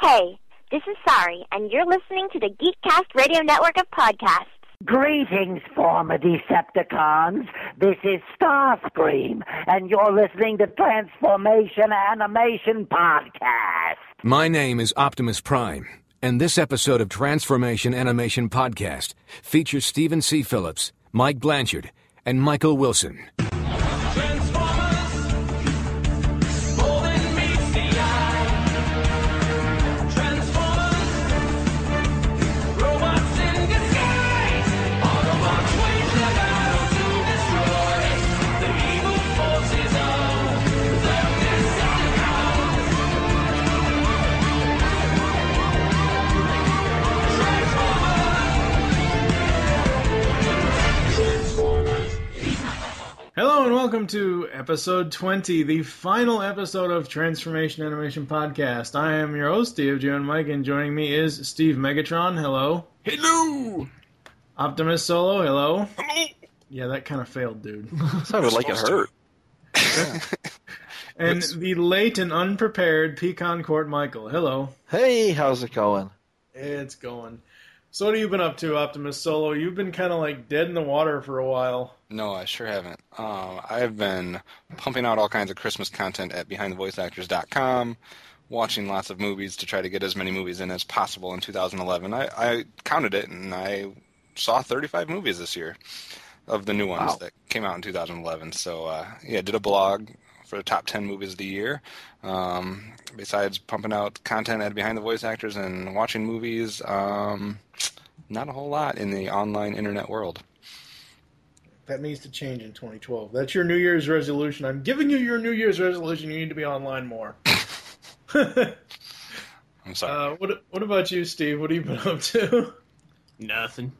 Hey, this is Sari, and you're listening to the Geekcast Radio Network of podcasts. Greetings, former Decepticons. This is Starscream, and you're listening to Transformation Animation Podcast. My name is Optimus Prime, and this episode of Transformation Animation Podcast features Stephen C. Phillips, Mike Blanchard, and Michael Wilson. And welcome to episode 20, the final episode of Transformation Animation Podcast. I am your host, Steve Joe and Mike, and joining me is Steve Megatron. Hello. Hello. Optimus Solo. Hello. Hello. Yeah, that kind of failed, dude. Sounded like it hurt. and the late and unprepared Pecan Court Michael. Hello. Hey, how's it going? It's going. So what have you been up to, Optimus Solo? You've been kind of like dead in the water for a while. No, I sure haven't. Um, I've been pumping out all kinds of Christmas content at BehindTheVoiceActors.com, watching lots of movies to try to get as many movies in as possible in 2011. I, I counted it, and I saw 35 movies this year of the new ones Wow. that came out in 2011. So uh, yeah, did a blog for the top 10 movies of the year. Um, besides pumping out content at Behind the Voice Actors and watching movies, um, not a whole lot in the online internet world. That needs to change in 2012. That's your New Year's resolution. I'm giving you your New Year's resolution. You need to be online more. I'm sorry. Uh, what What about you, Steve? What have you been up to? Nothing.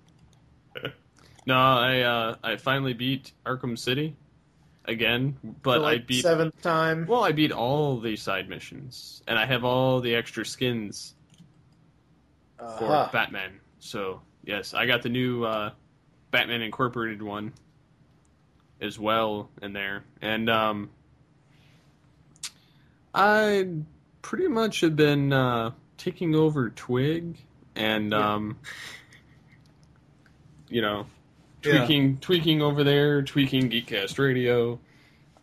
no, I uh, I finally beat Arkham City again, but For, like, I beat seventh time. Well, I beat all the side missions, and I have all the extra skins for Uh-huh. Batman. So yes, I got the new uh, Batman Incorporated one as well in there, and um, I pretty much have been uh, taking over Twig and um, you know Yeah. tweaking tweaking over there, tweaking Geekcast Radio.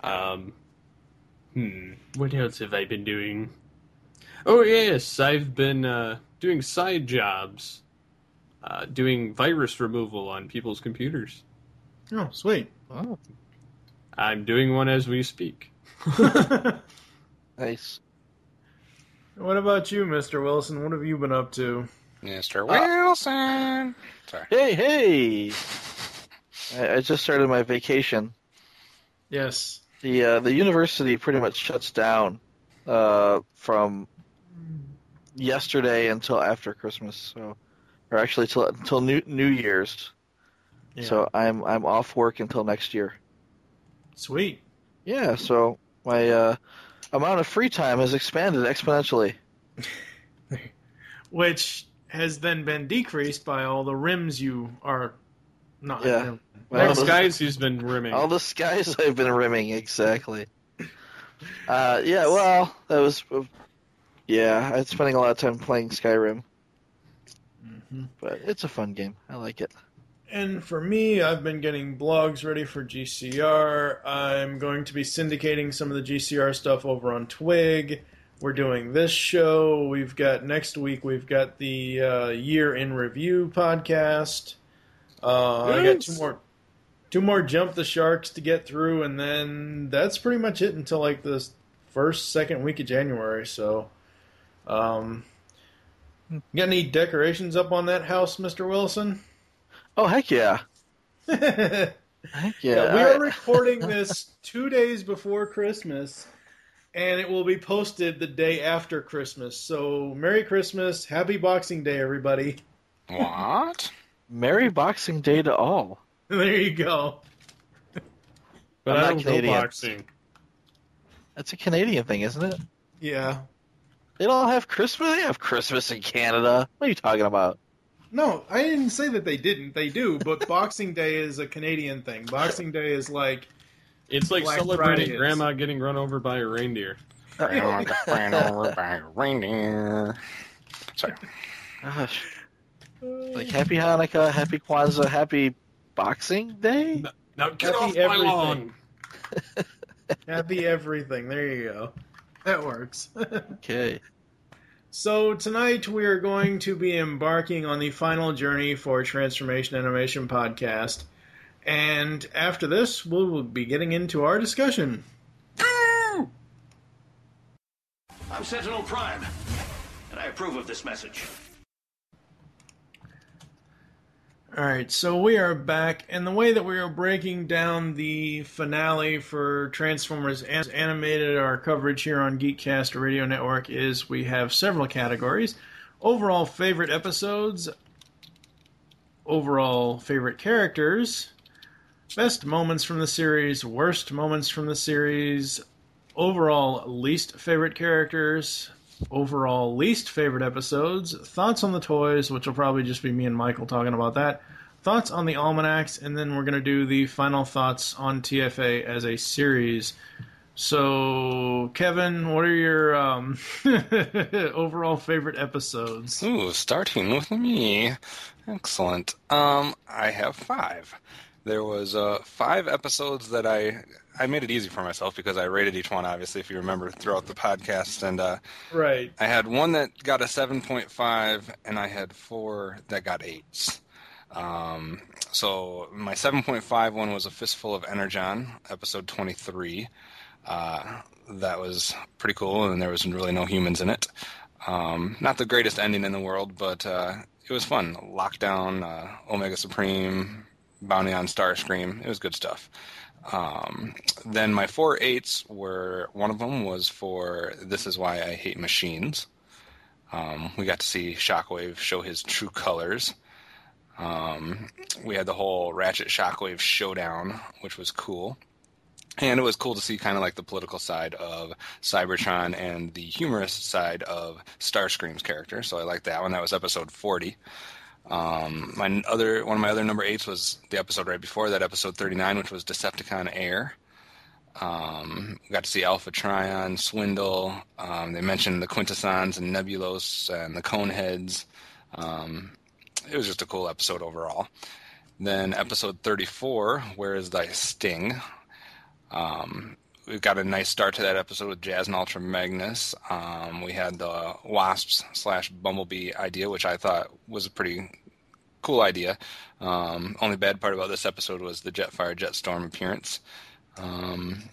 Um, hmm, what else have I been doing? Oh yes, I've been uh, doing side jobs, uh, doing virus removal on people's computers. Oh, sweet. Oh, I'm doing one as we speak. nice. What about you, Mr. Wilson? What have you been up to? Mr. Wilson. Sorry. Hey, hey! I, I just started my vacation. Yes. The uh, the university pretty much shuts down uh, from yesterday until after Christmas. So, or actually till until New New Year's. Yeah. So I'm I'm off work until next year. Sweet. Yeah. So my uh, amount of free time has expanded exponentially. Which has then been decreased by all the rims you are not. Yeah. rim- Well, Next those- guys, he's been rimming. All the skies I've been rimming exactly. Uh, yeah, well, that was, yeah, I'm spending a lot of time playing Skyrim, Mhm. but it's a fun game. I like it. And for me, I've been getting blogs ready for GCR. I'm going to be syndicating some of the GCR stuff over on Twig. we're doing this show. We've got next week. We've got the uh, year in review podcast. Uh, I got two more, two more jump the sharks to get through, and then that's pretty much it until like the first, second week of January. So, um, you got any decorations up on that house, Mister Wilson? Oh heck yeah! Heck yeah, we are recording this two days before Christmas, and it will be posted the day after Christmas. So, Merry Christmas, Happy Boxing Day, everybody. What? Merry Boxing Day to all. There you go. But I'm I not don't Canadian. boxing. That's a Canadian thing, isn't it? Yeah. They don't have Christmas. They have Christmas in Canada. What are you talking about? No, I didn't say that they didn't. They do, but Boxing Day is a Canadian thing. Boxing Day is like It's like Black celebrating Friday is. grandma getting run over by a reindeer. Ran ran over by a reindeer. Sorry. Gosh. Like Happy Hanukkah, Happy Kwanzaa, Happy Boxing Day. Now get Happy off my everything. lawn. happy everything. There you go. That works. Okay. So tonight we are going to be embarking on the final journey for Transformation Animation Podcast. And after this, we will be getting into our discussion. I'm Sentinel Prime, and I approve of this message. Alright, so we are back, and the way that we are breaking down the finale for Transformers Animated, our coverage here on Geekcast Radio Network, is we have several categories. Overall favorite episodes, overall favorite characters, best moments from the series, worst moments from the series, overall least favorite characters, overall least favorite episodes, thoughts on the toys, which will probably just be me and Michael talking about that, thoughts on the almanacs, and then we're going to do the final thoughts on TFA as a series. So, Kevin, what are your um, overall favorite episodes? Ooh, starting with me. Excellent. Um, I have five. There was uh, five episodes that I I made it easy for myself because I rated each one. Obviously, if you remember throughout the podcast, and uh, Right. I had one that got a seven point five, and I had four that got eights. Um, so my 7.5 one was a fistful of energon, episode 23. Uh, that was pretty cool, and there was really no humans in it. Um, not the greatest ending in the world, but uh, it was fun. Lockdown, uh, Omega Supreme, Bounty on Starscream. It was good stuff. Um, then my four eights were one of them was for This Is Why I Hate Machines. Um, we got to see Shockwave show his true colors. Um, we had the whole Ratchet Shockwave showdown, which was cool. And it was cool to see kind of like the political side of Cybertron and the humorous side of Starscream's character. So I liked that one. That was episode 40. Um, my other one of my other number eights was the episode right before that, episode 39, which was Decepticon Air. Um, got to see Alpha Trion, Swindle. Um, they mentioned the Quintessons and Nebulos and the Coneheads. Um, it was just a cool episode overall. Then episode 34, Where is Thy Sting? Um, we got a nice start to that episode with Jazz and Ultra Magnus. Um, we had the Wasps slash Bumblebee idea, which I thought was a pretty cool idea. Um, only bad part about this episode was the Jetfire Jetstorm appearance. Um,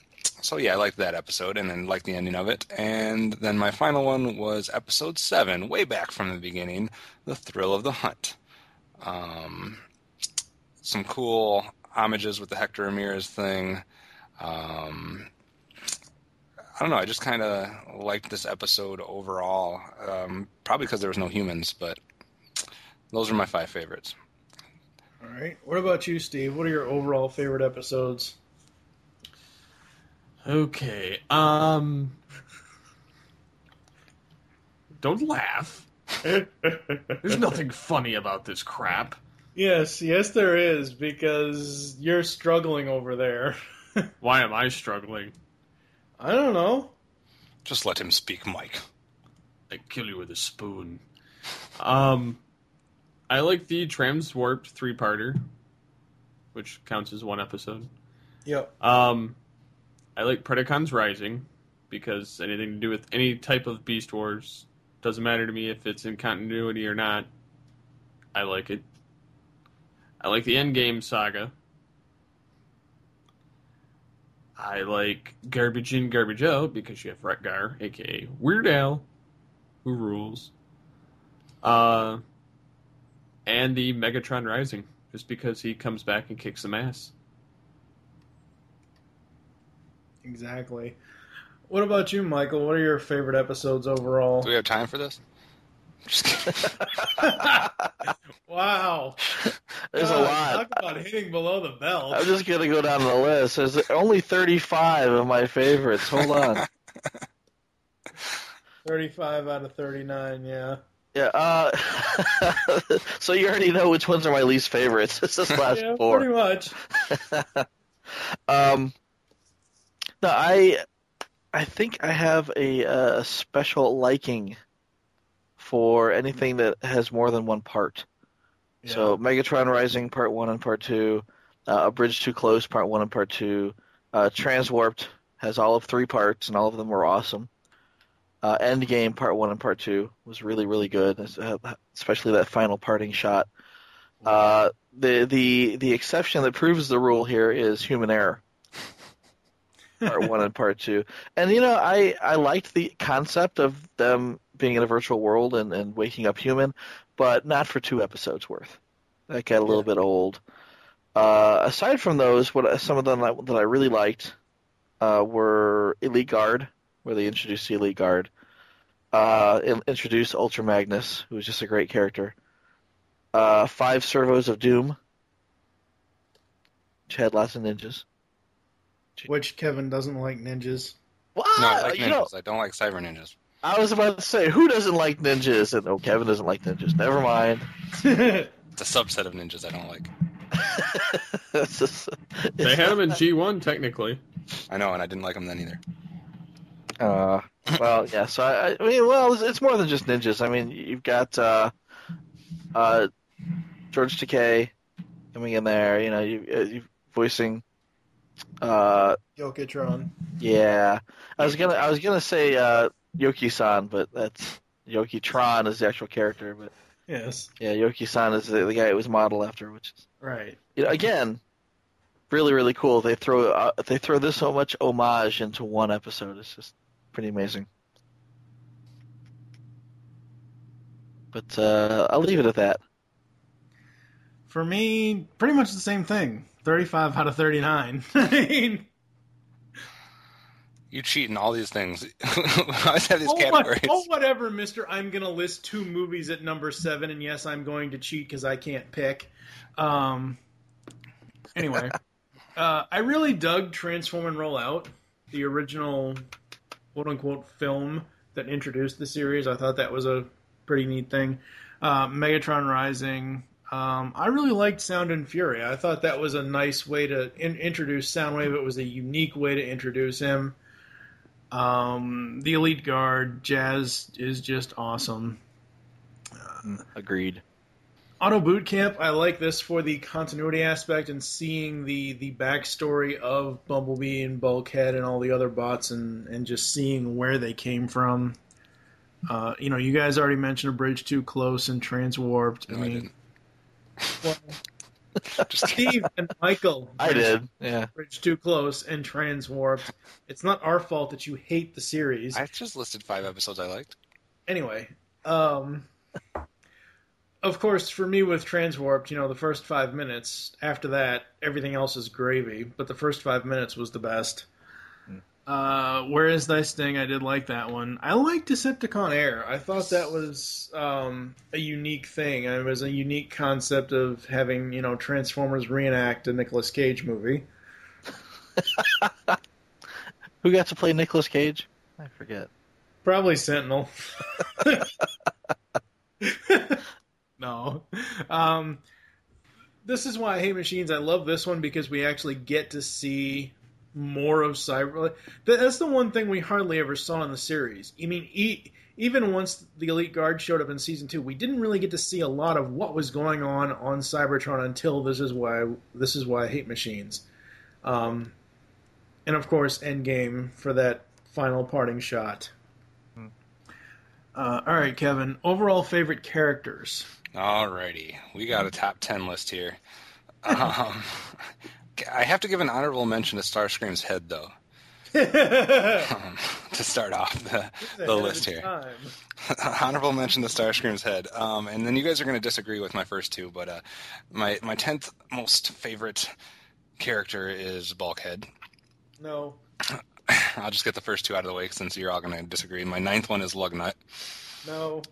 so yeah, I liked that episode and then liked the ending of it. And then my final one was episode seven, way back from the beginning, The Thrill of the Hunt. Um, some cool homages with the Hector Ramirez thing. I don't know. I just kind of liked this episode overall. Um, probably because there was no humans, but those are my five favorites. All right. What about you, Steve? What are your overall favorite episodes? Okay. Um. Don't laugh. There's nothing funny about this crap. Yes, yes, there is, because you're struggling over there. Why am I struggling? I don't know. Just let him speak, Mike. I kill you with a spoon. Um, I like the Transwarped three-parter, which counts as one episode. Yep. Um, I like Predacons Rising. because anything to do with any type of Beast Wars doesn't matter to me if it's in continuity or not. I like it. I like the Endgame saga. I like Garbage In, Garbage Out because you have Wreck-Gar, aka Weird Al, who rules. Uh, and the Megatron Rising, just because he comes back and kicks some ass. Exactly. What about you, Michael? What are your favorite episodes overall? Do we have time for this? Wow. There's a lot. Talk about hitting below the belt. I'm just gonna go down the list. There's only 35 of my favorites. Hold on. 35 out of 39, yeah. Yeah. Uh, so you already know which ones are my least favorites. It's this last yeah, four. pretty much. Um, no, I, I think I have a, a special liking for anything that has more than one part. So Megatron Rising Part One and Part Two, uh, A Bridge Too Close Part One and Part Two, uh, Transwarped has all of three parts and all of them were awesome. Uh, Endgame Part One and Part Two was really really good, especially that final parting shot. Uh, the the the exception that proves the rule here is human error. part one and part two, and you know I I liked the concept of them being in a virtual world and, and waking up human, but not for two episodes worth. That got a little bit old. Uh, aside from those, what some of them that, that I really liked uh, were Elite Guard, where they introduced the Elite Guard. Uh, introduced Ultra Magnus, who was just a great character. Uh, five Servos of Doom, which had lots of ninjas. Which Kevin doesn't like ninjas. What? No, I like You know- ninjas. I don't like cyber ninjas. I was about to say, who doesn't like ninjas? And oh, Kevin doesn't like ninjas. Never mind. It's a subset of ninjas I don't like. Just- They had them in G1 technically. I know, and I didn't like them then either. Uh, well, yeah. So I, I mean, well, it's, it's more than just ninjas. I mean, you've got uh, uh, George Takei coming in there. You know, you, uh, you voicing. Uh, Yoketron. yeah, I was gonna I was gonna say uh, Yoki-san, but that's Yoki-tron is the actual character. But Yes. yeah, Yoki-san is the, the guy it was modeled after, which is Right. you know, again, really, really cool. They throw uh, they throw this so much homage into one episode. It's just pretty amazing. But uh, I'll leave it at that. For me, pretty much the same thing. 35 out of 39. I mean, You cheat in all these things. I always have these oh, what- categories. oh, whatever, mister. I'm going to list two movies at number seven, and yes, I'm going to cheat because I can't pick. Um, anyway, uh, I really dug Transform and Roll Out, the original quote unquote film that introduced the series. I thought that was a pretty neat thing. Uh, Megatron Rising. Um, I really liked Sound and Fury. I thought that was a nice way to in- introduce Soundwave. It was a unique way to introduce him. Um, the Elite Guard, Jazz is just awesome. Agreed. Auto Boot Camp, I like this for the continuity aspect and seeing the the backstory of Bumblebee and Bulkhead and all the other bots and and just seeing where they came from. Uh, you know, you guys already mentioned a bridge too close and transwarped. I No, I mean, well, Steve and Michael, I did. Yeah. bridge too close and transwarped. It's not our fault that you hate the series. I just listed five episodes I liked. anyway, um, of course, for me with Transwarped, you know, the first five minutes. After that, everything else is gravy. But the first five minutes was the best. Uh, Where is Thy Sting? I did like that one. I liked Decepticon Air. I thought that was um, a unique thing. It was a unique concept of having, you know, Transformers reenact a Nicolas Cage movie. Who got to play Nicolas Cage? I forget. Probably Sentinel. no. Um, this is why I hate machines. I love this one because we actually get to see more of cyber. That's the one thing we hardly ever saw in the series. I mean, e- even once the Elite Guard showed up in season two, we didn't really get to see a lot of what was going on on Cybertron until this is why this is why I hate machines. Um, and of course, Endgame for that final parting shot. Uh, all right, Kevin. Overall favorite characters. Alrighty, we got a top ten list here. Um, I have to give an honorable mention to Starscream's head, though, um, to start off the, the list here. honorable mention to Starscream's head, um, and then you guys are going to disagree with my first two, but uh, my my tenth most favorite character is Bulkhead. No. I'll just get the first two out of the way since you're all going to disagree. My ninth one is Lugnut. No.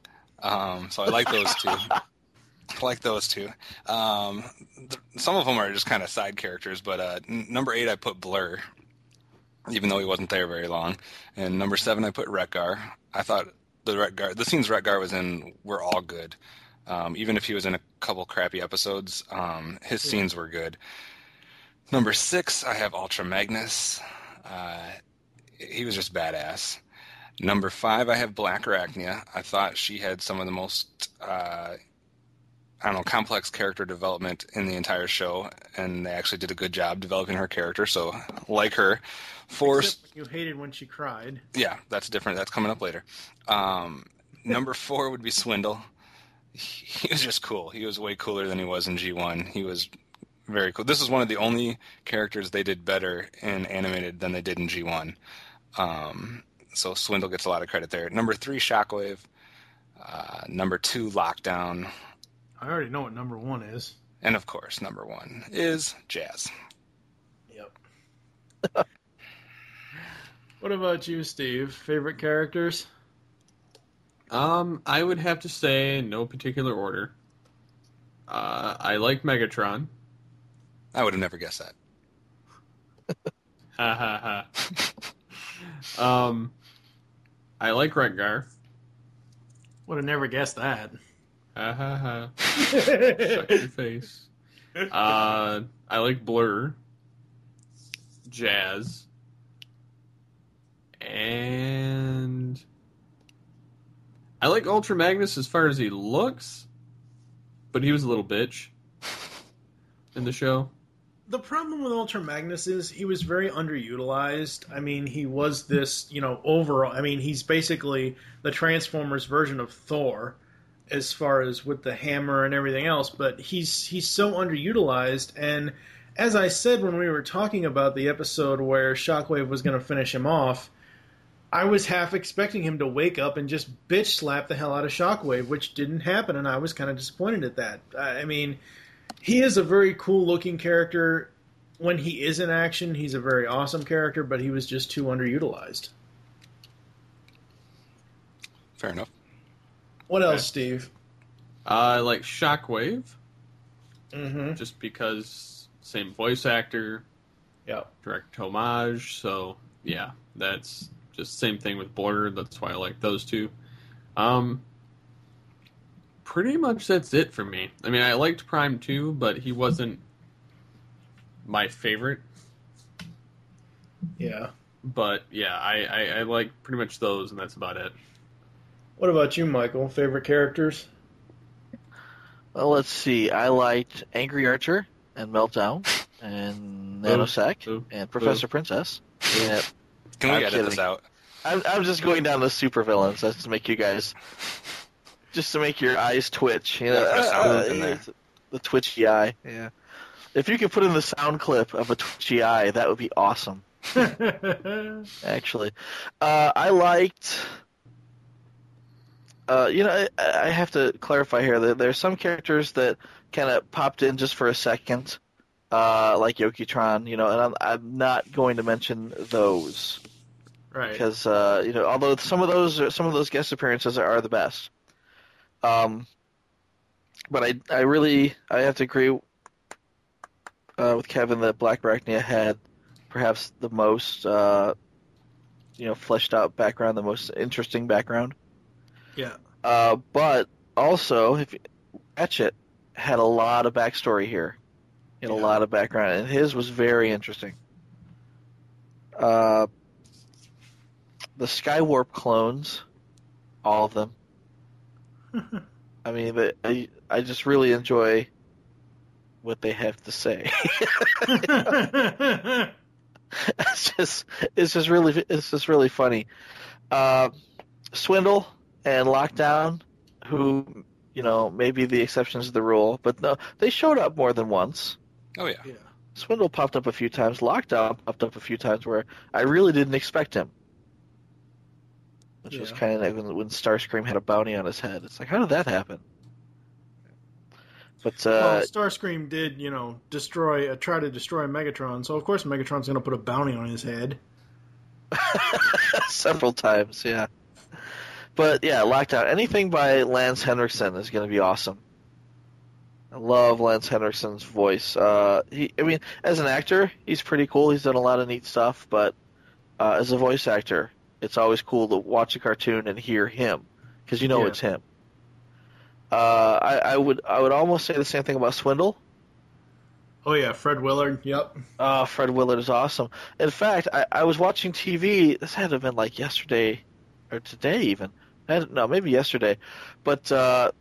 Um, so I like those two. Like those two. Um, th- some of them are just kind of side characters, but uh, n- number eight I put Blurr, even though he wasn't there very long, and number seven I put Wreck-Gar. I thought the Wreck-Gar, the scenes Wreck-Gar was in were all good. Um, even if he was in a couple crappy episodes, um, his Yeah. scenes were good. Number six, I have Ultra Magnus. Uh, he was just badass. Number five, I have Blackarachnia. I thought she had some of the most, uh, I don't know, complex character development in the entire show, and they actually did a good job developing her character. So, like her, four. Except you hated when she cried. Yeah, that's different. That's coming up later. Um, number four would be Swindle. He was just cool. He was way cooler than he was in G1. He was very cool. This is one of the only characters they did better in animated than they did in G1. Um, so Swindle gets a lot of credit there. Number three, Shockwave. Uh, number two, Lockdown. I already know what number one is. And of course, number one is Jazz. Yep. what about you, Steve? Favorite characters? Um, I would have to say no particular order. Uh, I like Megatron. I would have never guessed that. Ha ha ha. um, I like Wreck-Gar. Would have never guessed that. Ha ha ha. Shut your face. Uh, I like Blurr. Jazz. And I like Ultra Magnus as far as he looks, but he was a little bitch in the show. The problem with Ultra Magnus is he was very underutilized. I mean, he was this, you know, overall. I mean, he's basically the Transformers version of Thor, as far as with the hammer and everything else. But he's he's so underutilized. And as I said when we were talking about the episode where Shockwave was going to finish him off, I was half expecting him to wake up and just bitch slap the hell out of Shockwave, which didn't happen, and I was kind of disappointed at that. I mean, he is a very cool looking character. When he is in action, he's a very awesome character, but he was just too underutilized. Fair enough. What else, Steve? Uh, I like Shockwave. Mm-hmm. Just because same voice actor. Yeah. Direct homage. So yeah, that's just same thing with Border. That's why I like those two. Um, pretty much that's it for me. I mean, I liked Prime too, but he wasn't my favorite. Yeah. But yeah, I, I, I like pretty much those, and that's about it. What about you, Michael? Favorite characters? Well, let's see. I liked Angry Archer and Meltdown and Boo. Nanosec Boo. and Professor Boo. Princess. Yeah. Can we I'm edit kidding. this out? I'm, I'm just going down the supervillains. That's to make you guys, just to make your eyes twitch. You know, Yeah, put a sound uh, in there. the twitchy eye. Yeah. If you could put in the sound clip of a twitchy eye, that would be awesome. Actually, uh, I liked. Uh, you know, I, I have to clarify here that there are some characters that kind of popped in just for a second, uh, like Yoketron. You know, and I'm, I'm not going to mention those Right. because uh, you know, although some of those are, some of those guest appearances are, are the best. Um, but I I really I have to agree uh, with Kevin that Blackarachnia had perhaps the most uh, you know fleshed out background, the most interesting background. Yeah. Uh, but also, if Ratchet had a lot of backstory here, he had a lot of background, and his was very interesting. Uh, the Skywarp clones, all of them. I mean, the, I I just really enjoy what they have to say. it's just it's just really it's just really funny. Uh, Swindle and Lockdown, who you know maybe the exceptions to the rule, but no, they showed up more than once. Oh yeah. Swindle popped up a few times. Lockdown popped up a few times where I really didn't expect him. Which was kind of like when, when Starscream had a bounty on his head. It's like, how did that happen? But uh, well, Starscream did, you know, destroy, uh, try to destroy Megatron. So of course Megatron's going to put a bounty on his head. several times, yeah. But yeah, Lockdown. Anything by Lance Henriksen is going to be awesome. I love Lance Henriksen's voice. Uh, he, I mean, as an actor, he's pretty cool. He's done a lot of neat stuff, but uh, as a voice actor, it's always cool to watch a cartoon and hear him because you know Yeah. it's him. Uh, I, I would I would almost say the same thing about Swindle. Oh yeah, Fred Willard. Yep. Oh, Fred Willard is awesome. In fact, I, I was watching TV. This had to have been like yesterday or today, even. I don't know, maybe yesterday. But uh,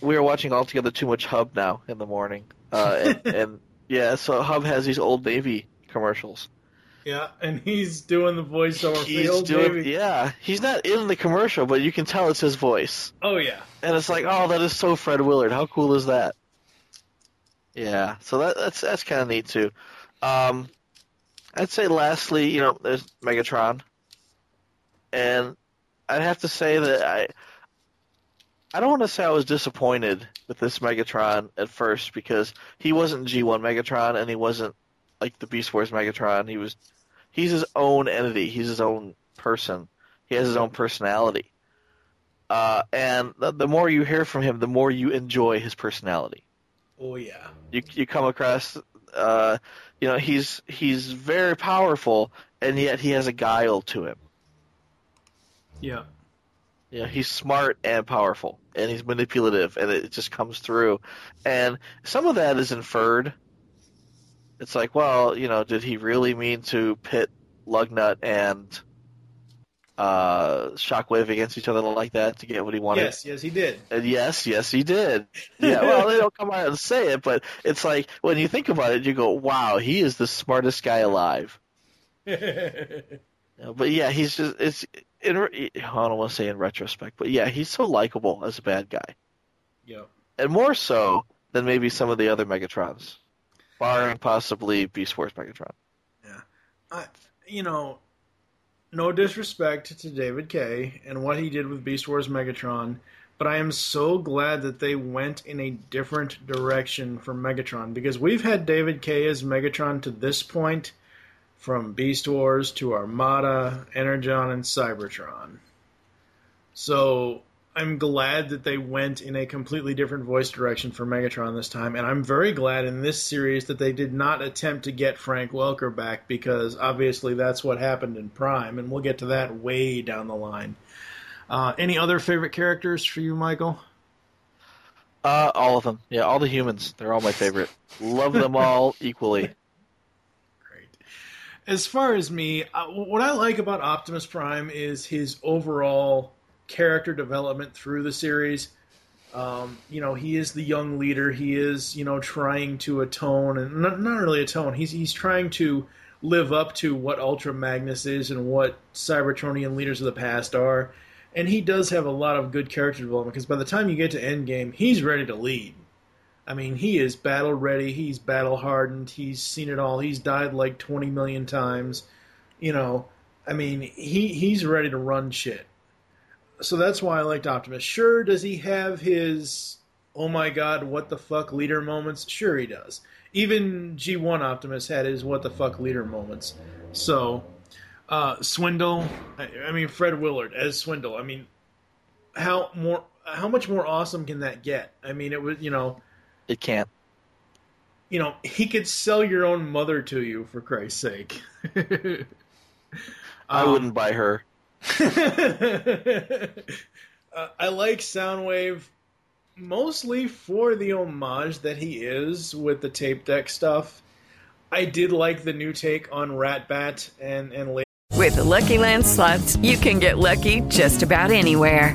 we were watching Altogether Too Much Hub now in the morning. Uh, and, and yeah, so Hub has these Old Navy commercials. Yeah, and he's doing the voiceover for the He's old doing, Navy. yeah, he's not in the commercial, but you can tell it's his voice. Oh yeah. And it's like, oh, that is so Fred Willard. How cool is that? Yeah, so that, that's that's kind of neat too. Um, I'd say lastly, you know, there's Megatron, and I'd have to say that I I don't want to say I was disappointed with this Megatron at first because he wasn't G1 Megatron and he wasn't like the Beast Wars Megatron. He was he's his own entity. He's his own person. He has his own personality. Uh, and the, the more you hear from him, the more you enjoy his personality. Oh yeah. You you come across, uh, you know, he's he's very powerful, and yet he has a guile to him. Yeah. Yeah, he's smart and powerful, and he's manipulative, and it just comes through. And some of that is inferred. It's like, well, you know, did he really mean to pit Lugnut and uh, Shockwave against each other like that to get what he wanted? Yes, yes, he did. And yes, yes, he did. Yeah, well, they don't come out and say it, but it's like when you think about it, you go, "Wow, he is the smartest guy alive." But yeah, he's just it's. In, I don't want to say in retrospect, but yeah, he's so likable as a bad guy, Yep. and more so than maybe some of the other Megatrons, barring possibly Beast Wars Megatron. Yeah. I, you know, no disrespect to David Kaye and what he did with Beast Wars Megatron, but I am so glad that they went in a different direction for Megatron because we've had David Kaye as Megatron to this point, from Beast Wars to Armada, Energon, and Cybertron. So I'm glad that they went in a completely different voice direction for Megatron this time, and I'm very glad in this series that they did not attempt to get Frank Welker back because obviously that's what happened in Prime, and we'll get to that way down the line. Uh, any other favorite characters for you, Michael? Uh, all of them. Yeah, all the humans. They're all my favorite. Love them all equally. As far as me, uh, what I like about Optimus Prime is his overall character development through the series. Um, you know, he is the young leader. He is, you know, trying to atone, and not, not really atone. He's he's trying to live up to what Ultra Magnus is and what Cybertronian leaders of the past are. And he does have a lot of good character development because by the time you get to Endgame, he's ready to lead. I mean, he is battle ready. He's battle hardened. He's seen it all. He's died like twenty million times. You know, I mean, he he's ready to run shit. So that's why I liked Optimus. Sure, does he have his oh my god, what the fuck leader moments? Sure, he does. Even G1 Optimus had his what the fuck leader moments. So, uh, Swindle, I, I mean Fred Willard as Swindle. I mean, how more? How much more awesome can that get? I mean, it was you know It can't. you know, he could sell your own mother to you for Christ's sake. I Um, wouldn't buy her. uh, I like Soundwave mostly for the homage that he is with the tape deck stuff. I did like the new take on Ratbat and and. With the Lucky Land slots, you can get lucky just about anywhere.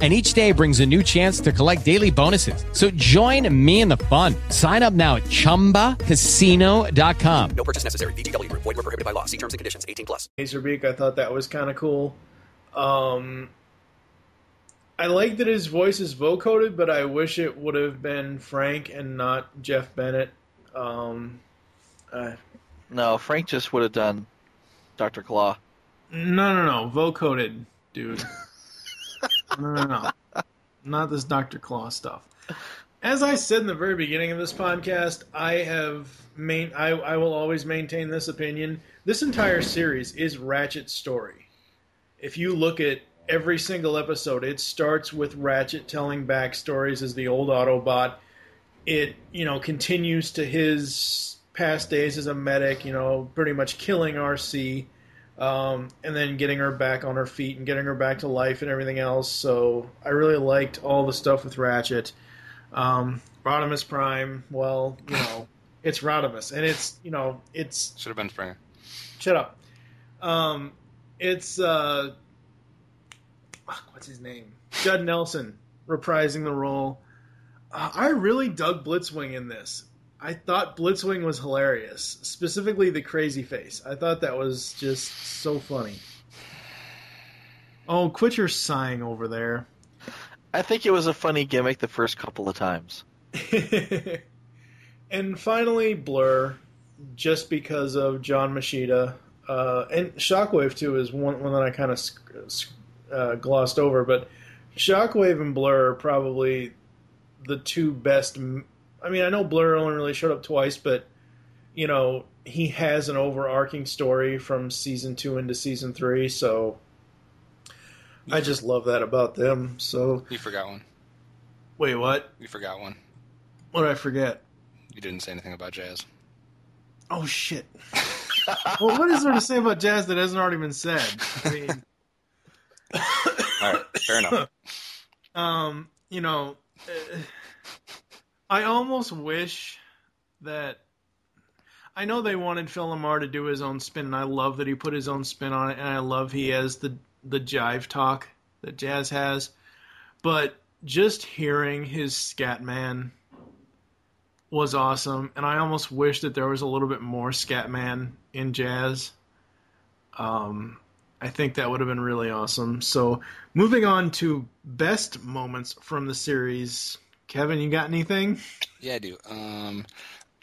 and each day brings a new chance to collect daily bonuses. So join me in the fun. Sign up now at ChumbaCasino.com. No purchase necessary. VGW. Void were prohibited by law. See terms and conditions. 18 plus. Laserbeak, I thought that was kind of cool. Um, I like that his voice is vocoded, but I wish it would have been Frank and not Jeff Bennett. Um, uh, no, Frank just would have done Dr. Claw. No, no, no. Vocoded, dude. no, no, no. Not this Dr. Claw stuff. As I said in the very beginning of this podcast, I have main I, I will always maintain this opinion. This entire series is Ratchet's story. If you look at every single episode, it starts with Ratchet telling backstories as the old Autobot. It, you know, continues to his past days as a medic, you know, pretty much killing Arcee um, and then getting her back on her feet and getting her back to life and everything else. So I really liked all the stuff with Ratchet. Um, Rodimus Prime, well, you know, it's Rodimus, and it's you know, it's should have been Frank. Shut up. Um, it's uh, what's his name? Judd Nelson reprising the role. Uh, I really dug Blitzwing in this. I thought Blitzwing was hilarious, specifically the crazy face. I thought that was just so funny. Oh, quit your sighing over there. I think it was a funny gimmick the first couple of times. and finally, Blurr, just because of John Moschitta. Uh, and Shockwave, too, is one, one that I kind of uh, glossed over. But Shockwave and Blurr are probably the two best I mean, I know Blurr only really showed up twice, but you know he has an overarching story from season two into season three, so I just love that about them. So you forgot one. Wait, what? You forgot one. What did I forget? You didn't say anything about jazz. Oh shit. well, what is there to say about jazz that hasn't already been said? I mean, all right, fair enough. Um, you know. Uh, I almost wish that I know they wanted Phil LaMarr to do his own spin, and I love that he put his own spin on it, and I love he has the the jive talk that Jazz has. But just hearing his Scatman was awesome, and I almost wish that there was a little bit more Scatman in Jazz. Um, I think that would have been really awesome. So, moving on to best moments from the series. Kevin, you got anything? Yeah, I do. Um,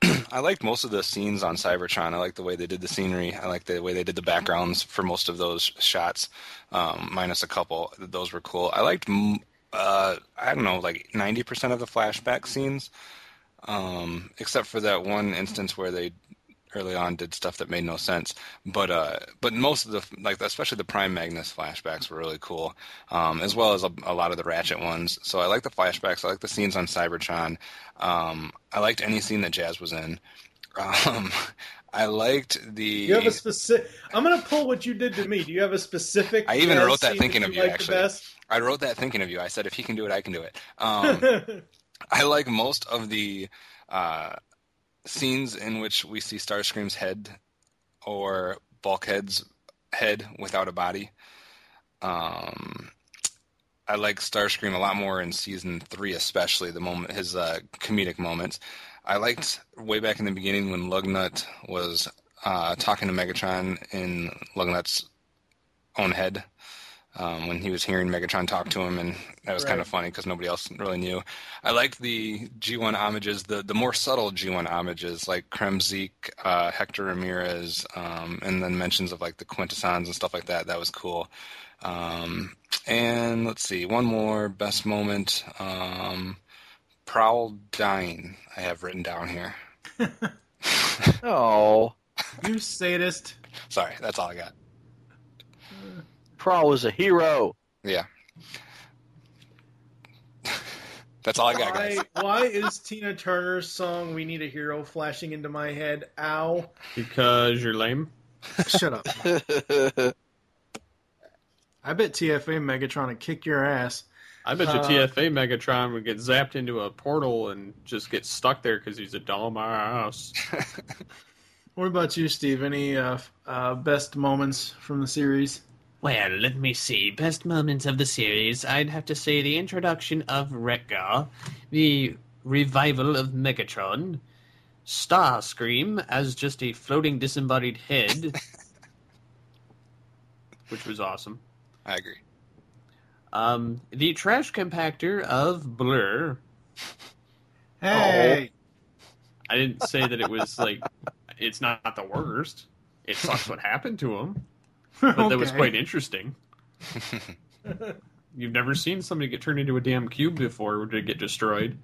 I liked most of the scenes on Cybertron. I like the way they did the scenery. I like the way they did the backgrounds for most of those shots, um, minus a couple. Those were cool. I liked, uh, I don't know, like 90% of the flashback scenes, um, except for that one instance where they early on did stuff that made no sense. But uh, but most of the like especially the Prime Magnus flashbacks were really cool, um, as well as a, a, lot of the Ratchet ones. So I like the flashbacks. I like the scenes on Cybertron. Um, I liked any scene that Jazz was in. Um, I liked the. You have a specific. I'm gonna pull what you did to me. Do you have a specific? I even wrote that thinking that of you. Actually, I wrote that thinking of you. I said if he can do it, I can do it. Um, I like most of the uh, scenes in which we see Starscream's head or Bulkhead's head without a body. Um, I like Starscream a lot more in season three, especially the moment his uh, comedic moments. I liked way back in the beginning when Lugnut was uh, talking to Megatron in Lugnut's own head um, when he was hearing Megatron talk to him, and that was right. kind of funny because nobody else really knew. I liked the G1 homages, the the more subtle G1 homages, like Kremzeek, uh, Hector Ramirez, um, and then mentions of like the Quintessons and stuff like that. That was cool. Um, And let's see, one more best moment. Um, Prowl dying. I have written down here. Oh, You sadist. Sorry, that's all I got. Prowl was a hero. Yeah. that's all I got, guys. Why, why is Tina Turner's song "We Need a Hero" flashing into my head? Ow! Because you're lame. Shut up. I bet TFA Megatron would kick your ass. I bet you Uh, TFA Megatron would get zapped into a portal and just get stuck there because he's a dumbass. What about you, Steve? Any uh, uh, best moments from the series? Well, let me see. Best moments of the series, I'd have to say the introduction of Wreck-Gar, the revival of Megatron, Starscream as just a floating disembodied head, which was awesome. I agree. um, the trash compactor of Blurr. Hey, I didn't say that it was like it's not the worst. It sucks what happened to him, but that was quite interesting. You've never seen somebody get turned into a damn cube before to get destroyed.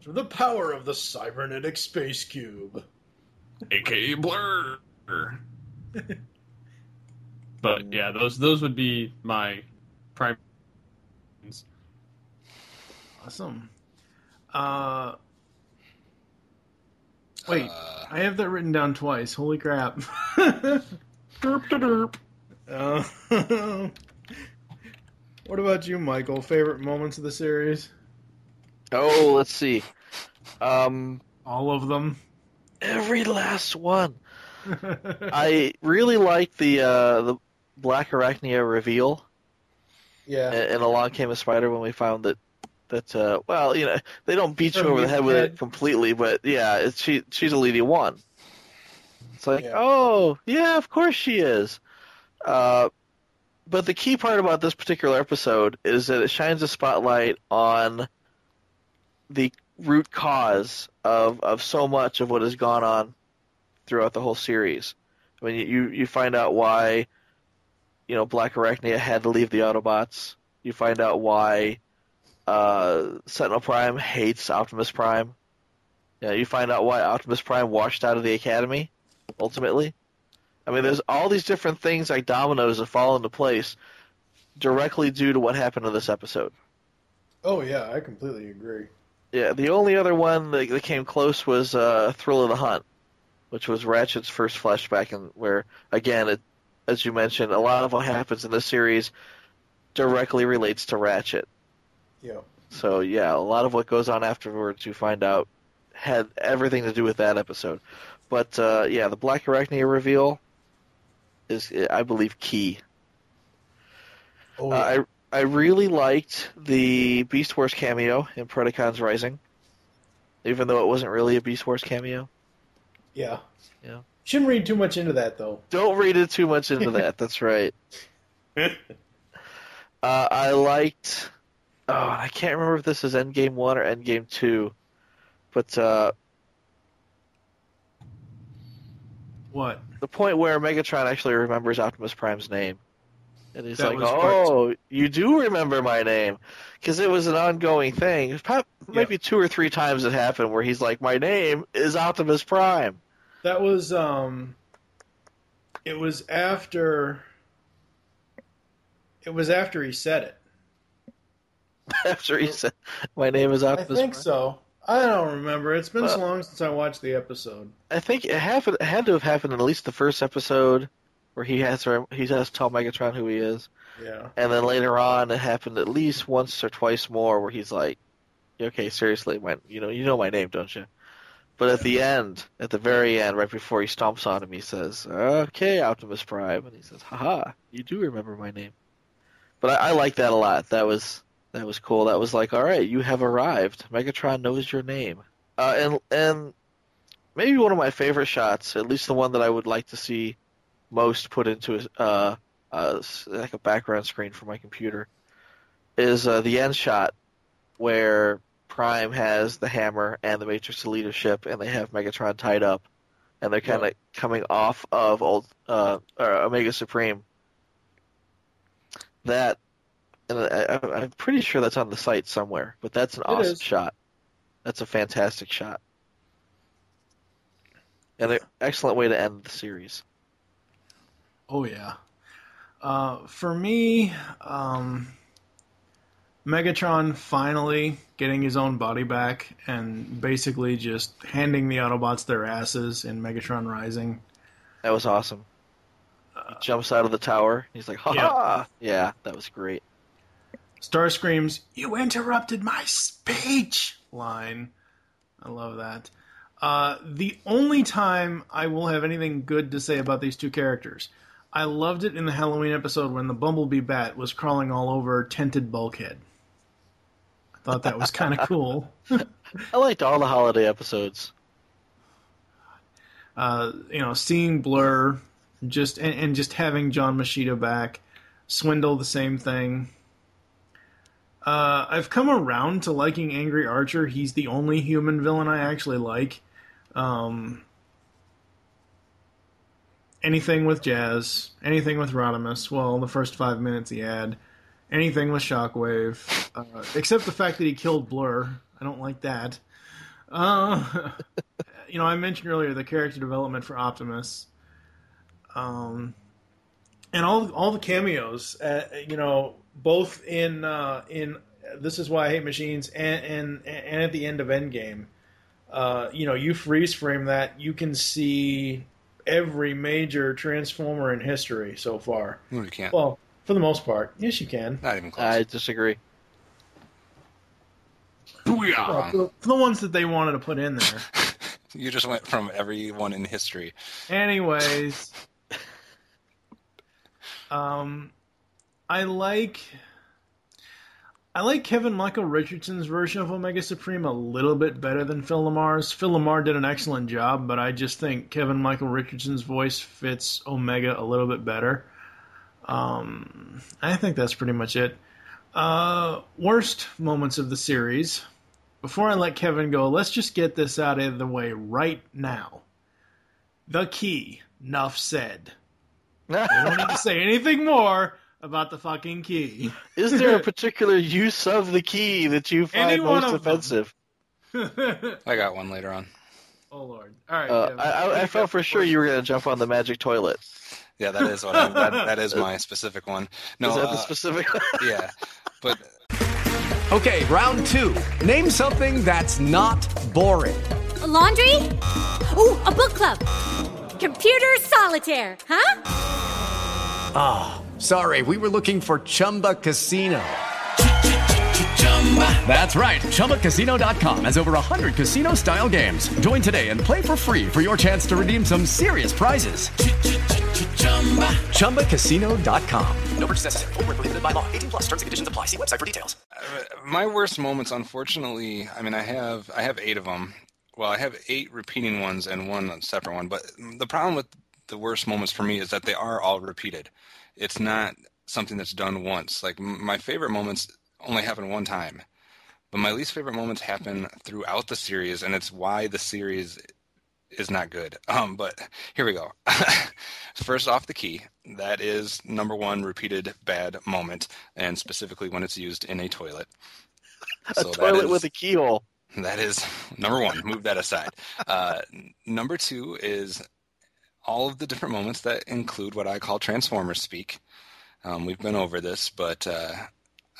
Through the power of the cybernetic space cube. aka Blurr. but yeah, those those would be my prime. Awesome. Uh, wait, I have that written down twice. Holy crap! Uh, what about you, Michael? Favorite moments of the series? Oh, let's see. Um, All of them. every last one. I really like the uh, the Blackarachnia reveal. Yeah. And, and along came a spider when we found that that uh, well, you know, they don't beat you over the head with head. it completely, but yeah, she she's a lady one. It's like, Yeah. oh yeah, of course she is. Uh, but the key part about this particular episode is that it shines a spotlight on the root cause of of so much of what has gone on throughout the whole series. I mean, you you find out why you know Blackarachnia had to leave the Autobots. You find out why uh, Sentinel Prime hates Optimus Prime. Yeah, you find out why Optimus Prime washed out of the Academy. Ultimately, I mean, there's all these different things like dominoes that fall into place directly due to what happened in this episode. Oh yeah, I completely agree. Yeah, the only other one that, that came close was uh, Thrill of the Hunt, which was Ratchet's first flashback, and where again, it, as you mentioned, a lot of what happens in this series directly relates to Ratchet. Yeah. So yeah, a lot of what goes on afterwards, you find out, had everything to do with that episode. But uh, yeah, the Blackarachnia reveal is, I believe, key. Oh, Uh, I I really liked the Beast Wars cameo in Predacons Rising, even though it wasn't really a Beast Wars cameo. Yeah. Yeah. Shouldn't read too much into that though. Don't read it too much into that. That's right. Uh, I liked. Oh, I can't remember if this is Endgame one or Endgame two, but uh, What? the point where Megatron actually remembers Optimus Prime's name, and he's That like, "Oh, you do remember my name," because it was an ongoing thing. It was prob- Maybe two or three times it happened where he's like, "My name is Optimus Prime." That was um. It was after. It was after he said it. After he said, "My name is Optimus." I Optimus." think Prime. so. I don't remember. It's been so long since I watched the episode. I think it happened. It had to have happened in at least the first episode, where he has he has to tell Megatron who he is, Yeah. and then later on it happened at least once or twice more, where he's like, "Okay, seriously, my you know you know my name, don't you?" But at the end, at the very end, right before he stomps on him, he says, "Okay, Optimus Prime," and he says, "Haha, you do remember my name." But I, I like that a lot. That was that was cool. That was like, all right, you have arrived. Megatron knows your name. Uh, and and maybe one of my favorite shots, at least the one that I would like to see most put into a, uh, uh, like a background screen for my computer, is uh, the end shot where Prime has the hammer and the Matrix of Leadership, and they have Megatron tied up, and they're kind of coming off of old uh, Omega Supreme. that, and I, I- I'm pretty sure that's on the site somewhere. But that's an It awesome is. shot. That's a fantastic shot, and an excellent way to end the series. Oh yeah. Uh, for me, um, Megatron finally getting his own body back and basically just handing the Autobots their asses in Megatron Rising. That was awesome. He jumps out of the tower. He's like, "Ha ha!" Yeah, that was great. Starscream's "You interrupted my speech" line. I love that. Uh, the only time I will have anything good to say about these two characters, I loved it in the Halloween episode when the Bumblebee bat was crawling all over Tented Bulkhead. I thought that was kind of cool. I liked all the holiday episodes. uh, you know, seeing Blurr, just and, and just having John Moschitta back, Swindle the same thing. Uh, I've come around to liking Angry Archer. He's the only human villain I actually like. Um, anything with Jazz, anything with Rodimus. Well, the first five minutes he had. Anything with Shockwave, uh, except the fact that he killed Blurr. I don't like that. Uh, you know, I mentioned earlier the character development for Optimus, um, and all all the cameos. Uh, you know, both in uh, in this is why I hate machines and and and at the end of Endgame. Uh, you know, you freeze frame that, you can see every major transformer in history so far. No, you can't. Well, for the most part, yes, you can. Not even close. I disagree. Well, for, for the ones that they wanted to put in there. You just went from everyone in history. Anyways, um, I like I like Kevin Michael Richardson's version of Omega Supreme a little bit better than Phil LaMarr's. Phil LaMarr did an excellent job, but I just think Kevin Michael Richardson's voice fits Omega a little bit better. Um, I think that's pretty much it. Uh, worst moments of the series. Before I let Kevin go, let's just get this out of the way right now. The key. Nuff said. we don't need to say anything more about the fucking key. Is there a particular use of the key that you find Any most offensive? I got one later on. oh lord! All right. Uh, Kevin. I, I, I felt for sure you were going to jump on the magic toilet. Yeah, that is what I, that, that is my specific one. No, Is that the uh, specific? yeah, but Okay, round two. Name something that's not boring. laundry? Ooh, a book club. Computer solitaire, huh? Ah, sorry, we were looking for Chumba Casino. That's right. ChumbaCasino.com has over 100 casino style games. Join today and play for free for your chance to redeem some serious prizes. ChumbaCasino.com. No purchase necessary. Void where prohibited by law. 18 plus terms and conditions apply. See website for details. Uh, my worst moments, unfortunately, I mean, I have I have eight of them. Well, I have eight repeating ones and one separate one. But the problem with the worst moments for me is that they are all repeated. It's not something that's done once. Like my favorite moments only happen one time, but my least favorite moments happen throughout the series, and it's why the series is not good. Um, but here we go. First off, the key. That is number one repeated bad moment, and specifically when it's used in a toilet. A So toilet is- with a keyhole. that is number one. Move that aside. Uh, number two is all of the different moments that include what I call Transformers speak. Um, we've been over this, but uh,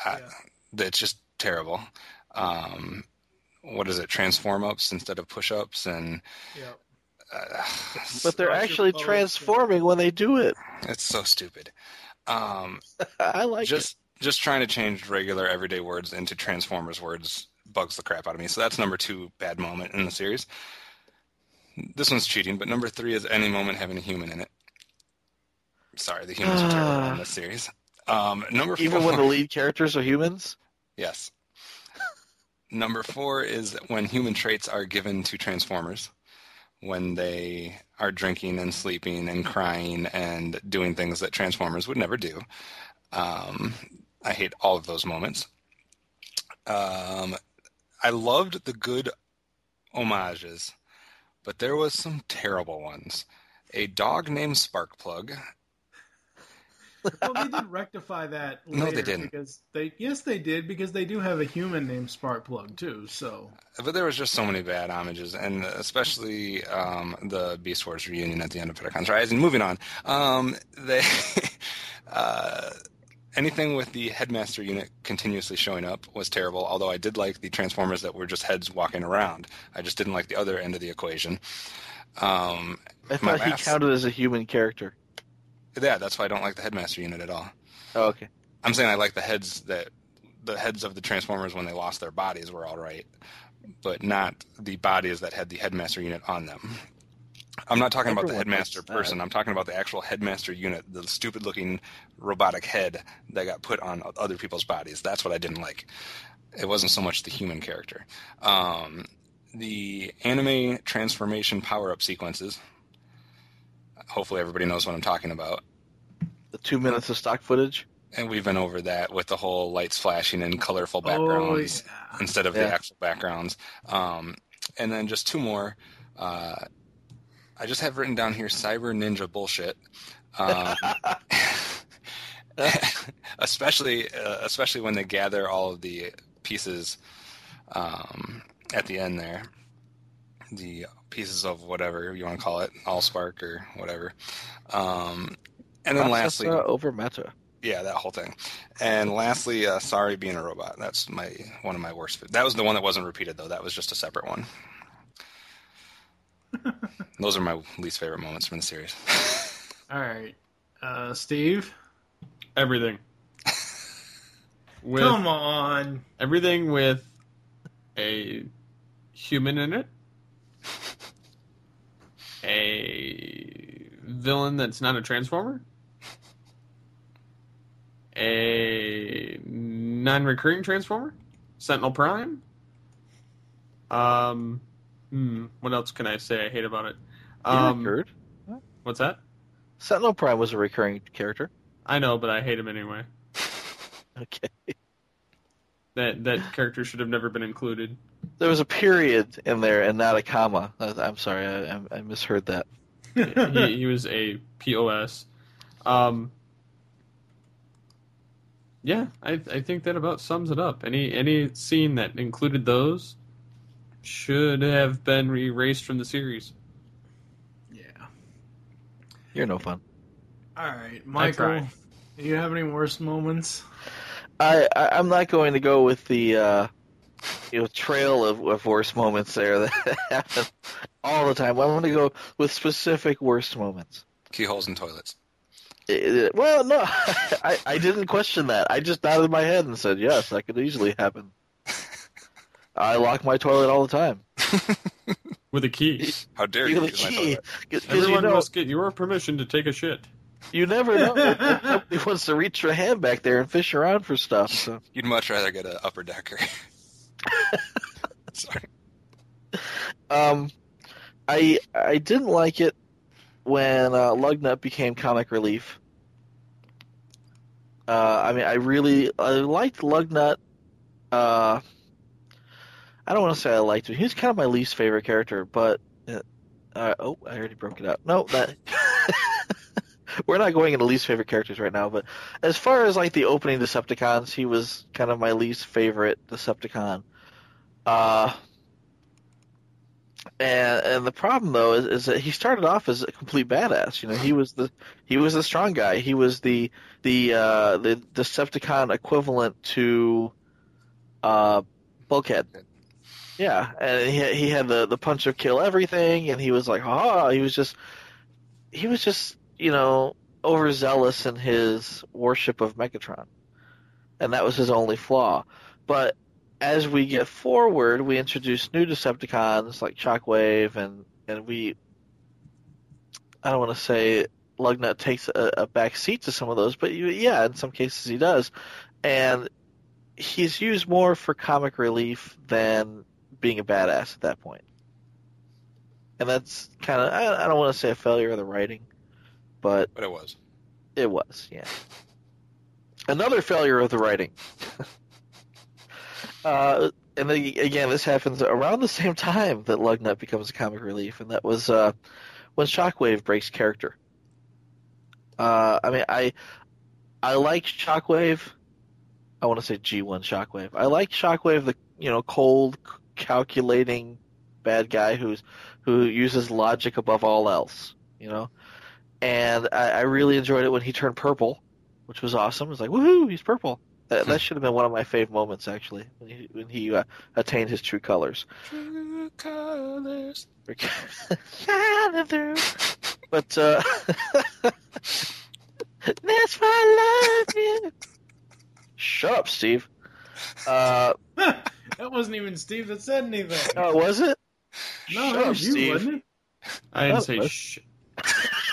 I, it's just terrible. Um, what is it? Transform ups instead of push ups, and uh, But they're actually transforming when they do it. it's so stupid. Um, I like just just trying to change regular everyday words into Transformers words bugs the crap out of me. So that's number two bad moment in the series. This one's cheating, but number three is any moment having a human in it. Sorry, the humans are terrible in this series. Um, number Even four, when the lead characters are humans? yes. Number four is when human traits are given to Transformers, when they are drinking and sleeping and crying and doing things that Transformers would never do. Um, I hate all of those moments. Um, I loved the good homages, but there was some terrible ones. A dog named Sparkplug. well, they did rectify that. No, they didn't. Because they, yes, they did because they do have a human named Sparkplug too. So But there was just so many bad homages, and especially um, the Beast Wars reunion at the end of Predacons Rising. Moving on, um, they uh, anything with the headmaster unit continuously showing up was terrible. Although I did like the Transformers that were just heads walking around. I just didn't like the other end of the equation. Um, I thought he counted as a human character. Yeah, that's why I don't like the headmaster unit at all. Oh, okay. I'm saying I like the heads that the heads of the Transformers when they lost their bodies were all right, but not the bodies that had the headmaster unit on them. I'm not talking about the headmaster person. I'm talking about the actual headmaster unit, the stupid looking robotic head that got put on other people's bodies. That's what I didn't like. It wasn't so much the human character. Um, the anime transformation power up sequences. Hopefully, everybody knows what I'm talking about. The two minutes of stock footage. And we've been over that with the whole lights flashing and colorful backgrounds instead of the actual backgrounds. Um, and then just two more. Uh, I just have written down here cyber ninja bullshit. Um, especially, uh, especially when they gather all of the pieces um, at the end there. The pieces of whatever you want to call it, Allspark or whatever. Um, and then lastly, Processor over meta. yeah, that whole thing. And lastly, uh, Sari being a robot. That's my one of my worst. That was the one that wasn't repeated though. That was just a separate one. Those are my least favorite moments from the series. all right, uh, Steve. Everything. With Come on. Everything with a human in it. A villain that's not a transformer. A non-recurring transformer. Sentinel Prime. Um, hmm, what else can I say I hate about it? He Um, recurred. what's that? Sentinel Prime was a recurring character. I know, but I hate him anyway. Okay. That that character should have never been included. There was a period in there and not a comma. I- I'm sorry, I, I- I misheard that. he, he was a POS. Um, yeah, I I think that about sums it up. Any any scene that included those should have been erased from the series. Yeah. You're no fun. All right, I Michael. Do you have any worst moments? I, I I'm not going to go with the uh, you know trail of, of worst moments there that happen all the time. I'm going to go with specific worst moments. Keyholes and toilets. It- it- well, no, I I didn't question that. I just nodded my head and said yes, that could easily happen. I lock my toilet all the time. With a key. How dare You you? a use my key. Everyone you know, must get your permission to take a shit. you never know. Nobody wants to reach their hand back there and fish around for stuff. So. You'd much rather get an upper decker. Sorry. Um, I I didn't like it when uh, Lugnut became comic relief. Uh, I mean, I really I liked Lugnut. Uh, I don't want to say I liked him. He was kind of my least favorite character, but uh, uh, oh, I already broke it up. No, that we're not going into least favorite characters right now. But as far as like the opening Decepticons, he was kind of my least favorite Decepticon. Uh, and and the problem though is, is that he started off as a complete badass. You know, he was the he was the strong guy. He was the the uh, the Decepticon equivalent to uh, Bulkhead. Yeah, and he he had the the punch of kill everything, and he was like, ha! He was just he was just you know overzealous in his worship of Megatron, and that was his only flaw. But as we get forward, we introduce new Decepticons like Shockwave, and and we I don't want to say Lugnut takes a, a back seat to some of those, but you, yeah, in some cases he does, and he's used more for comic relief than being a badass at that point. And that's kind of I, I don't want to say a failure of the writing, but But it was. it was, yeah. Another failure of the writing. uh, and then, again, this happens around the same time that Lugnut becomes a comic relief, and that was uh, when Shockwave breaks character. Uh, I mean, I I like Shockwave. I want to say G1 Shockwave. I like Shockwave, the you know cold, calculating bad guy who's who uses logic above all else. You know, and I, I really enjoyed it when he turned purple, which was awesome. It was like woohoo, he's purple. That, that should have been one of my fave moments actually when he when he uh, attained his true colors. True colors. Shining through. But uh, that's why I love you. Shut up, Steve. Uh, that wasn't even Steve that said anything. oh, was it? No, Shut that up, was you, Steve. wasn't it? I didn't say what? shh.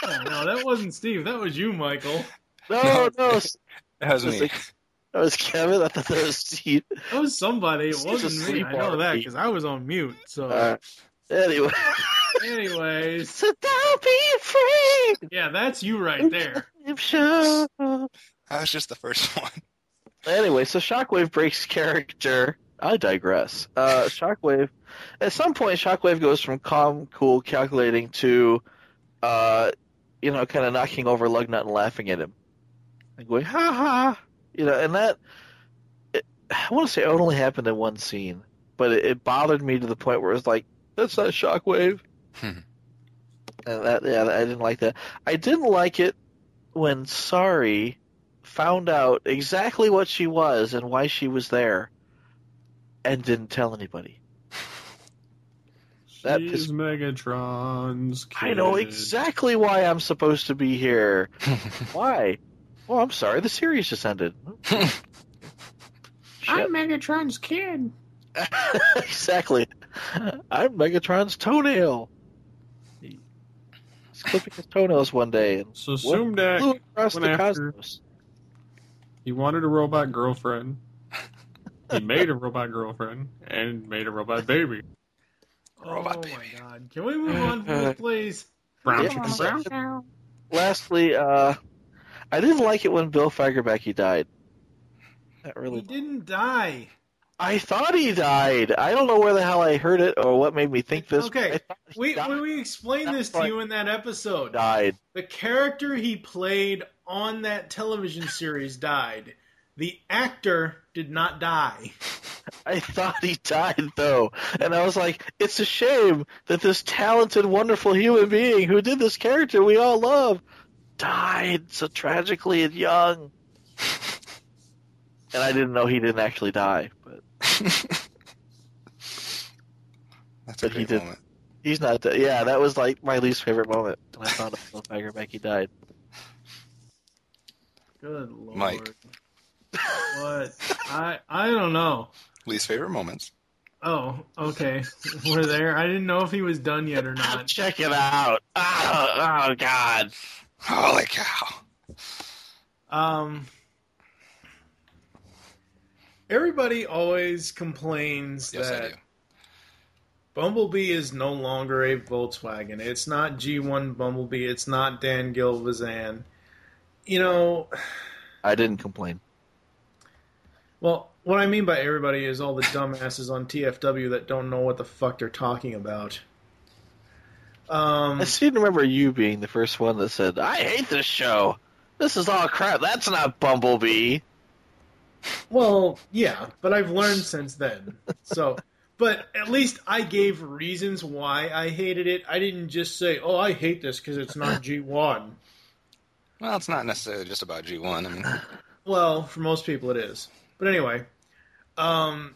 Oh, no, that wasn't Steve. That was you, Michael. No, no. That was It was me. like- that was Kevin. I thought that was Steve. That was somebody. It Steve's wasn't me. I know that because I was on mute. So, Uh, anyway, anyways, so don't be afraid. yeah, that's you right there. I'm sure. That was just the first one. Anyway, so Shockwave breaks character. I digress. Uh, Shockwave, at some point, Shockwave goes from calm, cool, calculating to, uh, you know, kind of knocking over Lugnut and laughing at him, and going ha ha, you know, and that. It, I want to say it only happened in one scene, but it, it bothered me to the point where it was like, that's not Shockwave. Hmm. And that, yeah, I didn't like that. I didn't like it when Sari found out exactly what she was and why she was there, and didn't tell anybody. That She's pissed- Megatron's kid. I know exactly why I'm supposed to be here. why? Oh, I'm sorry. The series just ended. I'm Megatron's kid. exactly. I'm Megatron's toenail. He's clipping his toenails one day and So flew across the after- cosmos. He wanted a robot girlfriend. he made a robot girlfriend and made a robot baby. oh my god! Can we move on, from this, please? Brown Yeah, chicken so- brown. Lastly, uh, I didn't like it when Bill Fagerbakke died. That He really. didn't die. I thought he died. I don't know where the hell I heard it or what made me think this. Okay, we died. when we explained this to you in that episode, died. the character he played on that television series died. The actor did not die. I thought he died though, and I was like, it's a shame that this talented, wonderful human being who did this character we all love died so tragically and young. and I didn't know he didn't actually die, but That's a But he great did. moment. he's not. Dead. Yeah, that was like my least favorite moment when I found out Bill Fagerbakke died. Good lord. Mike. What? I I don't know. Least favorite moments. Oh, okay. We're there. I didn't know if he was done yet or not. Check it out. Oh, oh God. Holy cow. Um, everybody always complains Yes, that. Bumblebee is no longer a Volkswagen. It's not G1 Bumblebee. It's not Dan Gilvezan. You know, I didn't complain. well, what I mean by everybody is all the dumbasses on TFW that don't know what the fuck they're talking about. Um, I seem to remember you being the first one that said, "I hate this show. This is all crap. That's not Bumblebee." Well, yeah, but I've learned since then. So, but at least I gave reasons why I hated it. I didn't just say, "Oh, I hate this because it's not G1." Well, it's not necessarily just about G1. I mean, Well, for most people it is. But anyway, um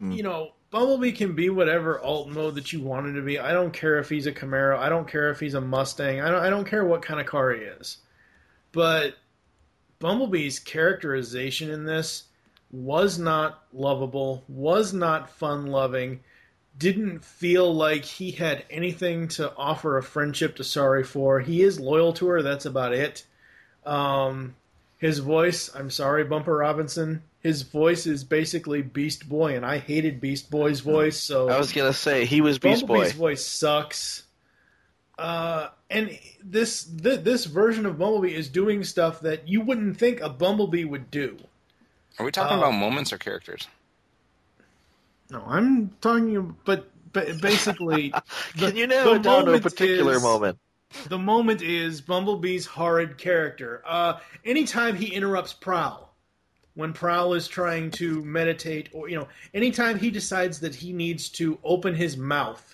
you know, Bumblebee can be whatever alt mode that you want him to be. I don't care if he's a Camaro. I don't care if he's a Mustang. I don't I don't care what kind of car he is. But Bumblebee's characterization in this was not lovable, was not fun loving, didn't feel like he had anything to offer a friendship to Sari for. He is loyal to her, that's about it. Um, his voice, I'm sorry, Bumper Robinson, his voice is basically Beast Boy, and I hated Beast Boy's voice, so I was gonna say he was Beast Boy. Bumblebee's voice sucks. Uh, and this th- this version of Bumblebee is doing stuff that you wouldn't think a Bumblebee would do. are we talking Uh, about moments or characters? No, I'm talking, but but basically, Can the- you narrow the down to a particular is- moment? the moment is Bumblebee's horrid character. Uh, anytime he interrupts Prowl, when Prowl is trying to meditate, or you know, anytime he decides that he needs to open his mouth.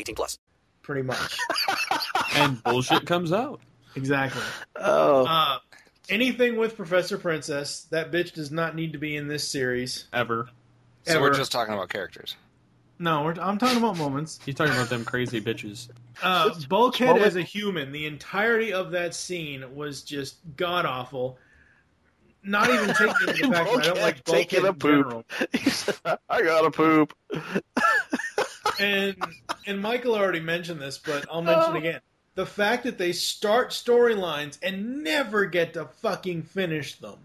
18 plus. Pretty much. and bullshit comes out. Exactly. Oh. Uh, anything with Professor Princess, that bitch does not need to be in this series. Ever. So Ever. we're just talking about characters. No, we're, I'm talking about moments. He's talking about them crazy bitches. Uh, Bulkhead as a human, the entirety of that scene was just god awful. Not even taking into the fact that I don't like Bulkhead Taking a in poop. general. I gotta poop. And and Michael already mentioned this, but I'll mention it oh. again. The fact that they start storylines and never get to fucking finish them.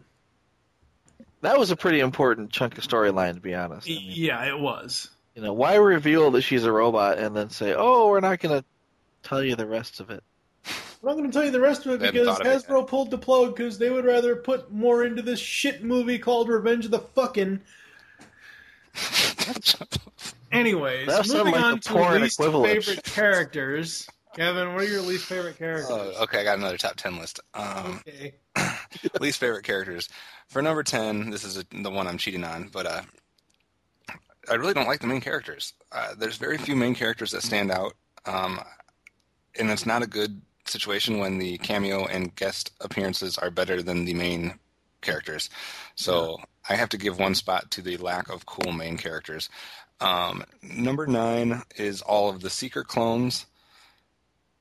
That was a pretty important chunk of storyline, to be honest. I mean, Yeah, it was. you know, why reveal that she's a robot and then say, "Oh, we're not gonna tell you the rest of it"? I'm not going to tell you the rest of it because thought of it Hasbro pulled the plug because they would rather put more into this shit movie called Revenge of the Fucking. Anyways, That moving like on to porn least favorite characters. Kevin, what are your least favorite characters? Uh, okay, I got another top ten list. Um, okay. least favorite characters. For number ten, this is a, the one I'm cheating on, but uh, I really don't like the main characters. Uh, there's very few main characters that stand out, um, and it's not a good situation when the cameo and guest appearances are better than the main characters. So I have to give one spot to the lack of cool main characters. Um, number nine is all of the Seeker clones.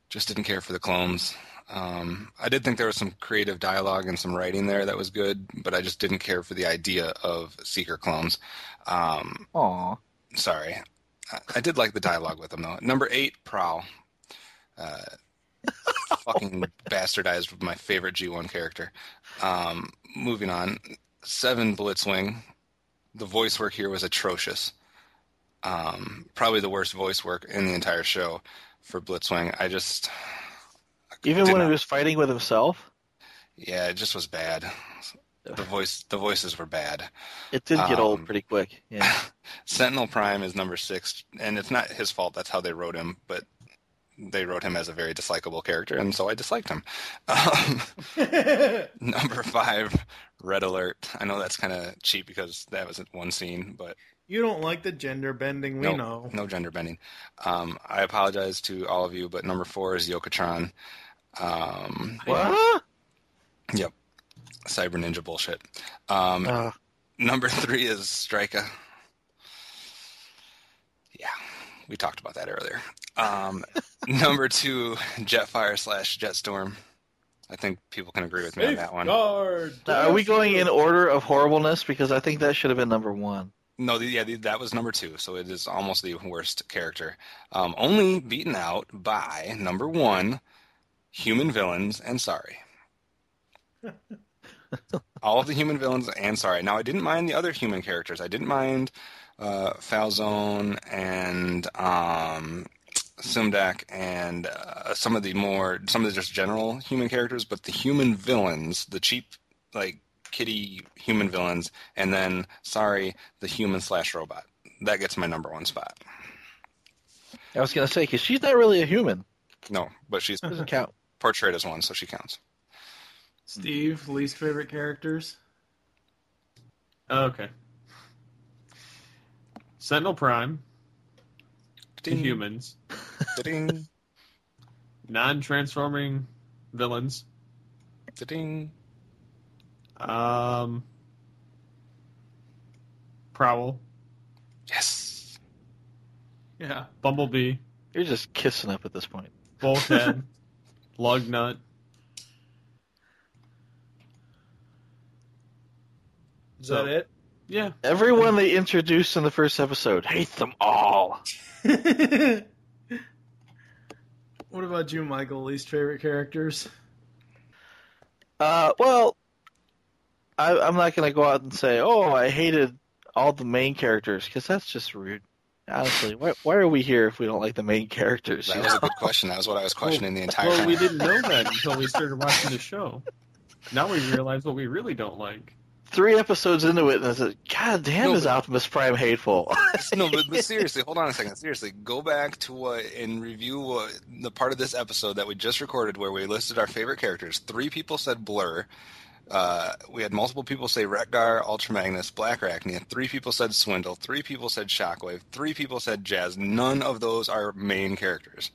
Just didn't care for the clones. Um, I did think there was some creative dialogue and some writing there that was good, but I just didn't care for the idea of Seeker clones. Um, Aw. sorry. I, I did like the dialogue with them, though. Number eight, Prowl. Uh, fucking bastardized my favorite G1 character. Um, moving on. Seven, Blitzwing. The voice work here was atrocious. Um, probably the worst voice work in the entire show for Blitzwing. I just. Even when he was fighting with himself, Yeah, it just was bad. The voice, the voices were bad. it did get old Um, pretty quick. Yeah. Sentinel Prime is number six, and it's not his fault. That's how they wrote him, but they wrote him as a very dislikable character, and so I disliked him. Um, number five, Red Alert. I know that's kind of cheap because that was one scene, but You don't like the gender bending, we no, know. no gender bending. Um, I apologize to all of you, but number four is Yoketron. Um, what? Yep. Cyber Ninja bullshit. Um, Uh, Number three is Strika. Yeah, we talked about that earlier. Um, number two, Jetfire slash Jetstorm. I think people can agree with me on that one. Guard. now, are we going in order of horribleness? Because I think that should have been number one. No, the, yeah, the, that was number two, so it is almost the worst character. Um, only beaten out by number one, human villains, and Sari. All of the human villains and Sari. Now I didn't mind the other human characters. I didn't mind uh, Fanzone and um, Sumdac and uh, some of the more some of the just general human characters, but the human villains, the cheap like kitty human villains, and then Sari, the human slash robot. That gets my number one spot. I was gonna say because she's not really a human. No, but she's Doesn't count. portrayed as one, so she counts. Steve, least favorite characters? Okay. Sentinel Prime. The Ding. humans. Ding, Non-transforming villains. ding. Um. Prowl. Yes. Yeah. Bumblebee. You're just kissing up at this point. Bulkhead. Lugnut. Is So- that it? Yeah. Everyone they introduced in the first episode, hate them all. What about you, Michael? Least favorite characters? Uh, well, I, I'm not going to go out and say, oh, I hated all the main characters, because that's just rude. Honestly, why, why are we here if we don't like the main characters? That you was a good question. That was what I was questioning the entire Well, time. we didn't know that until we started watching the show. Now we realize what we really don't like. Three episodes into it, and I said, God damn, No, is but- Optimus Prime hateful? no, but, but seriously, hold on a second. Seriously, go back to what and review what, the part of this episode that we just recorded where we listed our favorite characters. Three people said Blurr. Uh, we had multiple people say Wreck-Gar, Ultra Magnus, Blackarachnia. Three people said Swindle. Three people said Shockwave. Three people said Jazz. None of those are main characters.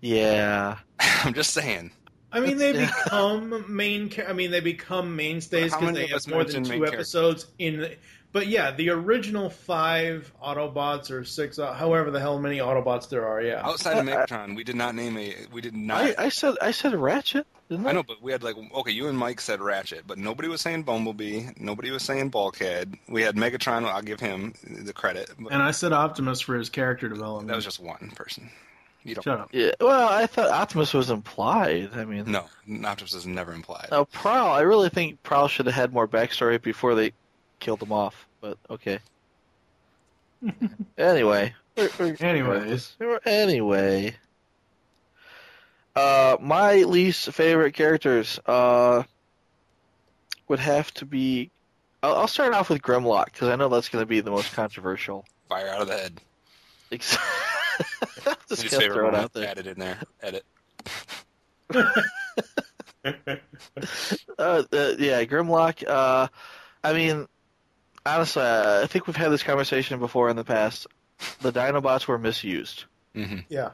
yeah. I'm just saying. I mean, they become main. Ca- I mean, they become mainstays because they have more than two main characters? episodes in. The, but yeah, the original five Autobots or six, uh, however the hell many Autobots there are. Yeah, Outside of Megatron, we did not name a. We did not. I, I said I said Ratchet, didn't I? I know, but we had like okay, you and Mike said Ratchet, but nobody was saying Bumblebee. Nobody was saying Bulkhead. We had Megatron. I'll give him the credit. But and I said Optimus for his character development. that was just one person. You don't. Shut up. Yeah. Well, I thought Optimus was implied. I mean, No, Optimus is never implied. Now, Prowl, I really think Prowl should have had more backstory before they killed him off. But okay. anyway. Anyways. Anyway. Uh, my least favorite characters uh, would have to be. I'll, I'll start off with Grimlock because I know that's going to be the most controversial. Fire out of the head. Ex- Just His favorite throw it one. out there. Added in there. Edit. uh, uh, yeah, Grimlock. Uh, I mean, honestly, I think we've had this conversation before in the past. The Dinobots were misused. Mm-hmm. Yeah.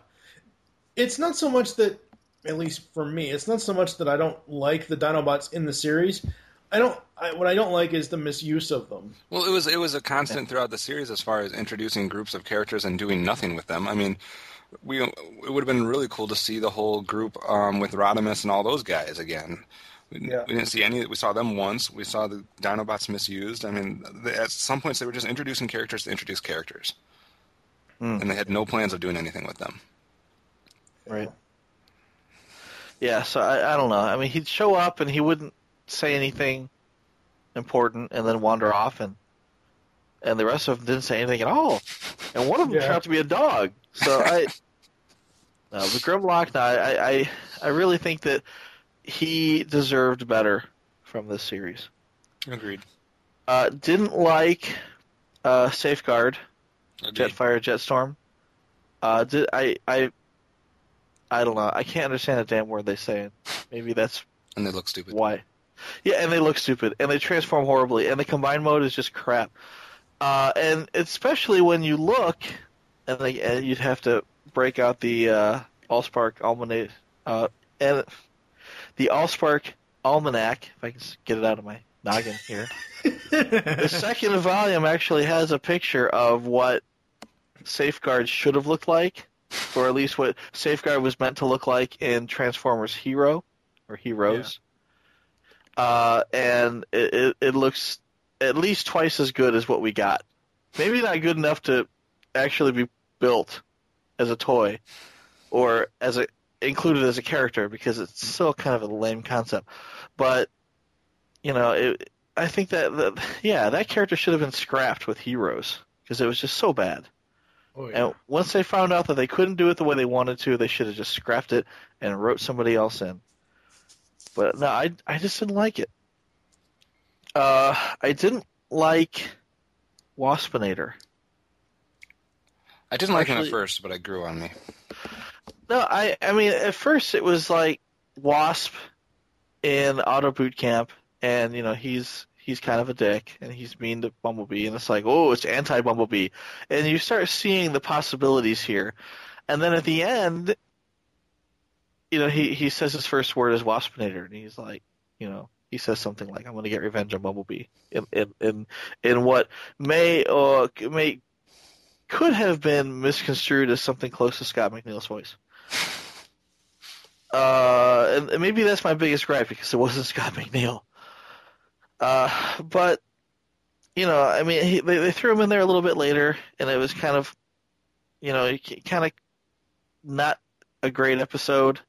It's not so much that, at least for me, it's not so much that I don't like the Dinobots in the series. I don't. I, what I don't like is the misuse of them. Well, it was it was a constant throughout the series as far as introducing groups of characters and doing nothing with them. I mean, we it would have been really cool to see the whole group um, with Rodimus and all those guys again. We, Yeah. we didn't see any. We saw them once. We saw the Dinobots misused. I mean, they, at some points they were just introducing characters to introduce characters, Hmm. and they had no plans of doing anything with them. Right. Yeah, so I, I don't know. I mean, he'd show up and he wouldn't say anything important and then wander off, and and the rest of them didn't say anything at all. And one of them Yeah. turned out to be a dog. So I, no, the Grimlock. No, I, I I really think that he deserved better from this series. Agreed. Uh, didn't like uh, Safeguard, Agreed. Jetfire, Jetstorm. Uh, did I I I don't know. I can't understand a damn word they say. Maybe that's And they look stupid. why. Yeah, and they look stupid, and they transform horribly, and the combined mode is just crap. Uh, and especially when you look, and, they, and you'd have to break out the uh, Allspark Almanac, uh, and the Allspark Almanac, if I can get it out of my noggin here. the second volume actually has a picture of what Safeguard should have looked like, or at least what Safeguard was meant to look like in Transformers Hero or Heroes. Uh, and it, it, it looks at least twice as good as what we got. Maybe not good enough to actually be built as a toy or as a included as a character because it's still kind of a lame concept. But you know, it, I think that, that yeah, that character should have been scrapped with Heroes because it was just so bad. Oh, yeah. And once they found out that they couldn't do it the way they wanted to, they should have just scrapped it and wrote somebody else in. But no, I I just didn't like it. Uh, I didn't like Waspinator. I didn't like him at first, but it grew on me. No, I I mean at first it was like Wasp in Autoboot Camp, and you know he's he's kind of a dick and he's mean to Bumblebee, and it's like oh it's anti Bumblebee, and you start seeing the possibilities here, and then at the end, you know he he says his first word is Waspinator, and he's like you know he says something like I'm going to get revenge on Bumblebee in in in, in what may or may could have been misconstrued as something close to Scott McNeil's voice. Uh, and and maybe that's my biggest gripe because it wasn't Scott McNeil. Uh, but you know, I mean, he, they they threw him in there a little bit later, and it was kind of, you know, kind of not a great episode,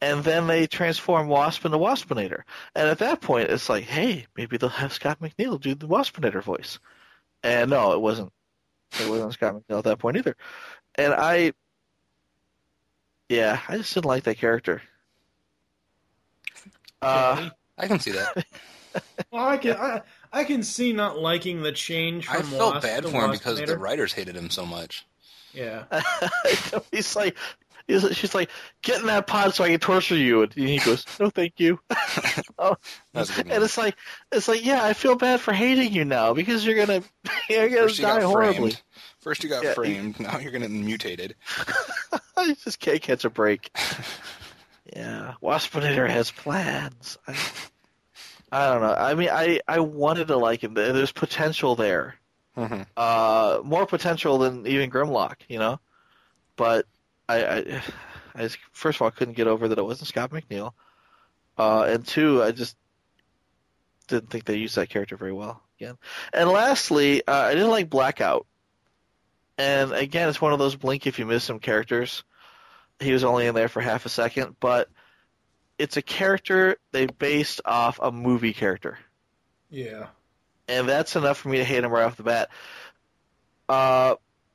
and then they transform Wasp into Waspinator. And at that point, it's like, hey, maybe they'll have Scott McNeil do the Waspinator voice. And no, it wasn't. It wasn't Scott McNeil at that point either. And I, yeah, I just didn't like that character. Uh, I can see that. Well, I can I, I can see not liking the change from Waspinator. I felt Wasp bad to for him because the writers hated him so much. Yeah. he's like, he's, she's like, get in that pod so I can torture you. And he goes, no, thank you. oh, That's a good and it's like, it's like, yeah, I feel bad for hating you now because you're gonna, you're gonna First you die got horribly. framed. First you got Yeah, he- framed. Now you're gonna mutated. I just can't catch a break. yeah, Waspinator has plans. I, I don't know. I mean, I I wanted to like him. There's potential there. Mm-hmm. Uh, more potential than even Grimlock, you know. But I, I, I just, first of all I couldn't get over that it wasn't Scott McNeil, uh, and two, I just didn't think they used that character very well again. And lastly, uh, I didn't like Blackout. And again, it's one of those blink if you miss some characters. He was only in there for half a second, but it's a character they based off a movie character Yeah. and that's enough for me to hate him right off the bat. Uh,